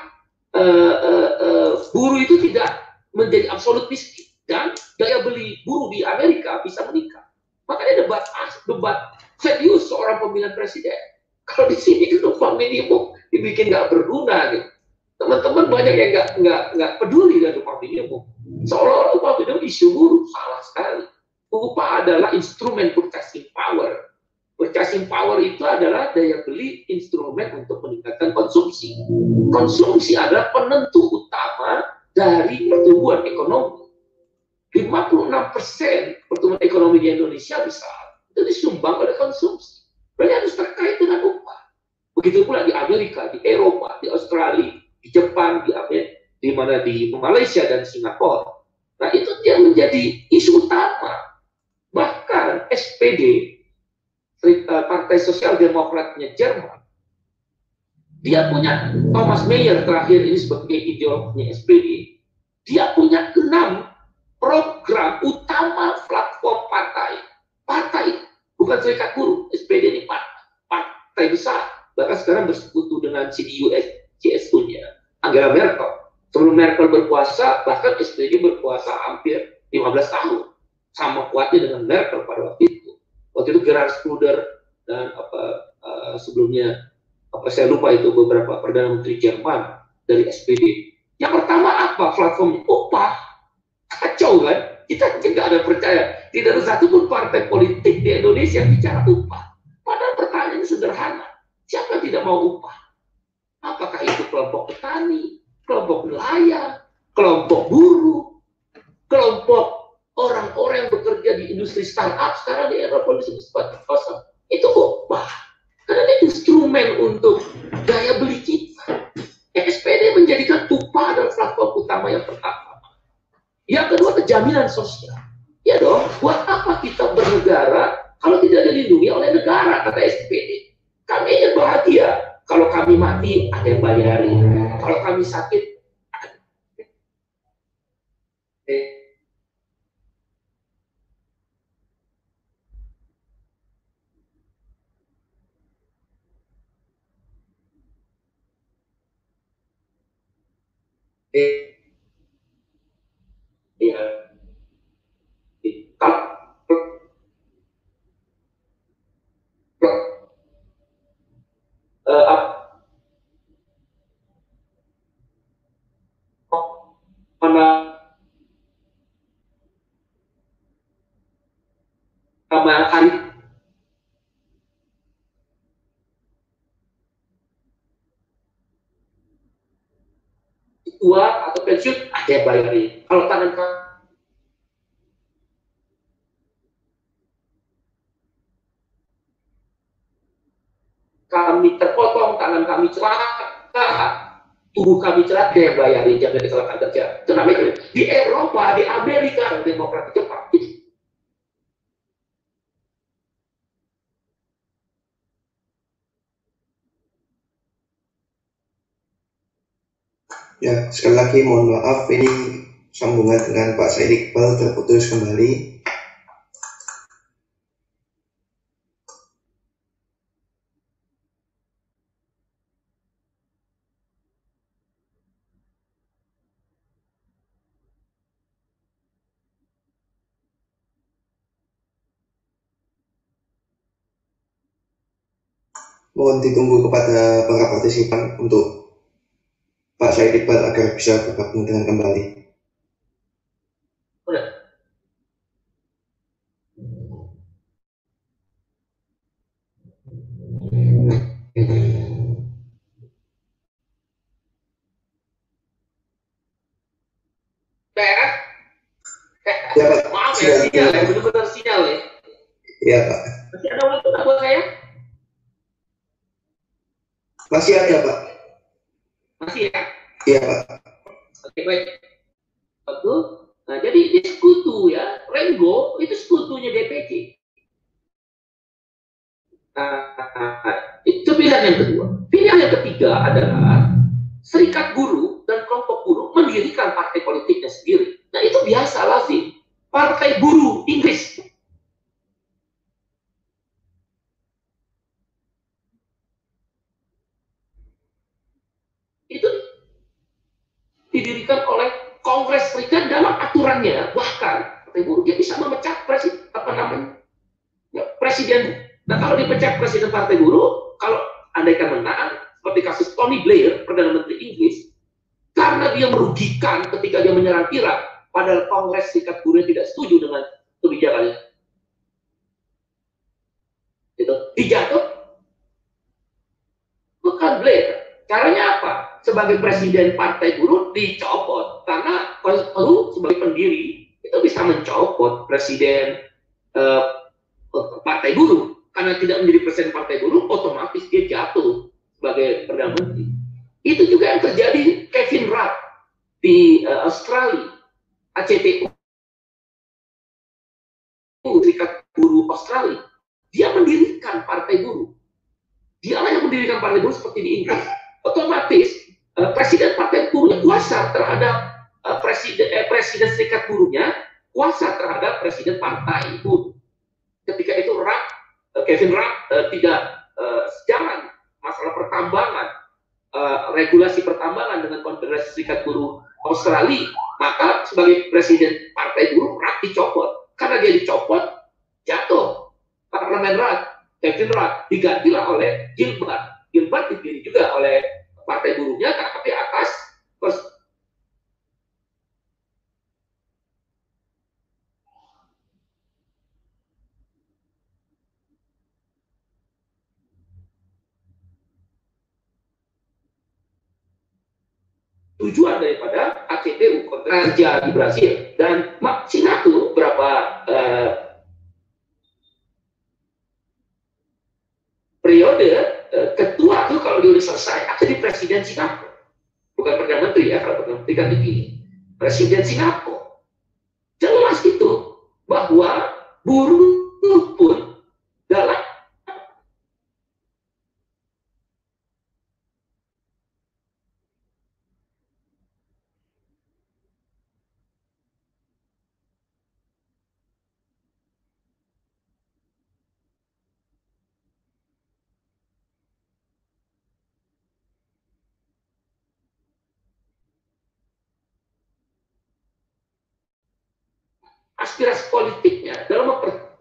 S8: uh, uh, uh, buruh itu tidak menjadi absolut miskin dan daya beli buruh di Amerika bisa meningkat. Makanya debat debat serius seorang pemilihan presiden kalau di sini kan upah minimum dibikin nggak berguna gitu. Teman-teman banyak yang nggak nggak nggak peduli dengan upah minimum. Seolah-olah upah minimum isu buruh salah sekali. Upah adalah instrumen purchasing power. Purchasing power itu adalah daya beli instrumen untuk meningkatkan konsumsi. Konsumsi adalah penentu utama dari pertumbuhan ekonomi. 56 persen pertumbuhan ekonomi di Indonesia besar itu disumbang oleh konsumsi. Berarti harus terkait dengan upah. Begitu pula di Amerika, di Eropa, di Australia, di Jepang, di Amerika, di mana di Malaysia dan Singapura. Nah itu yang menjadi isu utama. Bahkan SPD, Partai Sosial Demokratnya Jerman, dia punya Thomas Mayer terakhir ini sebagai ideologinya SPD, dia punya enam program utama platform partai. Partai bukan serikat buruh. SPD ini partai besar. Bahkan sekarang bersekutu dengan CDU CSU-nya. Angela Merkel. Sebelum Merkel berkuasa, bahkan SPD berkuasa hampir 15 tahun. Sama kuatnya dengan Merkel pada waktu itu. Waktu itu Gerhard Schröder dan apa uh, sebelumnya apa saya lupa itu beberapa perdana menteri Jerman dari SPD. Yang pertama apa platform upah kacau kan? Kita tidak ada percaya. Tidak ada satu pun partai politik di Indonesia bicara upah. Padahal pertanyaan sederhana. Siapa tidak mau upah? Apakah itu kelompok petani, kelompok nelayan, kelompok buruh, kelompok orang-orang yang bekerja di industri startup sekarang di era polisi seperti kosong. Itu upah. Karena ini instrumen untuk daya beli kita. SPD menjadikan upah adalah platform utama yang pertama. Yang kedua, kejaminan sosial. Ya dong, buat apa kita bernegara kalau tidak dilindungi oleh negara, kata SPD. Kami ingin bahagia, kalau kami mati, ada yang bayarin. Kalau kami sakit, eh, ya, uh, mana sama hari tua atau yang bayarin kalau tangan kami terpotong, tangan kami celaka, tubuh kami celaka, bayarin jaga kecelakaan kerja. Itu namanya di Eropa, di Amerika, demokrasi cepat.
S7: Ya, sekali lagi mohon maaf ini sambungan dengan Pak Said Iqbal terputus kembali. mohon ditunggu kepada para partisipan untuk Pak Said Iqbal agar bisa bergabung dengan kembali.
S8: Ya, Pak. Maaf ya, sinyal ya, benar-benar sinyal ya.
S7: Iya, Pak.
S8: Masih ada waktu tak buat saya?
S7: Masih ada, Pak.
S8: Ya?
S7: Iya.
S8: Oke, baik. Waktu. Nah, jadi ini sekutu ya. Rengo itu sekutunya DPC. Nah, itu pilihan yang kedua. Pilihan yang ketiga adalah serikat buruh dan kelompok buruh mendirikan partai politiknya sendiri. Nah, itu biasa lazim. Partai buruh Inggris itu didirikan oleh Kongres Serikat dalam aturannya bahkan Partai Buruh dia bisa memecat presiden apa namanya ya, presiden dan kalau dipecat presiden Partai Buruh kalau andaikan menang seperti kasus Tony Blair perdana menteri Inggris karena dia merugikan ketika dia menyerang Irak padahal Kongres Serikat Buruh tidak setuju dengan kebijakannya. Itu. Dijatuh bukan Blair. Caranya apa? Sebagai presiden partai buruh dicopot. Karena buruh sebagai pendiri itu bisa mencopot presiden uh, partai buruh karena tidak menjadi presiden partai buruh otomatis dia jatuh sebagai perdana menteri. Itu juga yang terjadi Kevin Rudd di uh, Australia. ACTU Serikat Buruh Australia. Dia mendirikan partai buruh dialah yang mendirikan partai buruh seperti di Inggris. Otomatis uh, presiden partai buruh kuasa terhadap uh, presiden eh, presiden serikat buruhnya kuasa terhadap presiden partai itu. Ketika Kevin Rak uh, tidak uh, sejalan masalah pertambangan uh, regulasi pertambangan dengan konfederasi serikat buruh Australia maka sebagai presiden partai buruh Rak dicopot. Karena dia dicopot jatuh. Parlemen Rak Kevin Rak digantilah oleh Gilbert. Gilbert dipilih juga oleh partai buruhnya tapi atas tujuan daripada kontrak kerja di Brasil dan Singapura berapa eh, periode eh, ketua itu kalau dia udah selesai akan jadi presiden Singapura. Bukan perdana menteri ya kalau perdana menteri kan begini. Presiden Singapura. Jelas itu bahwa buruh pun dalam aspirasi politiknya dalam memper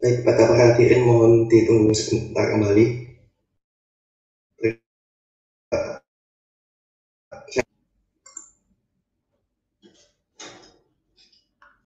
S7: Baik, para hadirin mohon ditunggu sebentar kembali.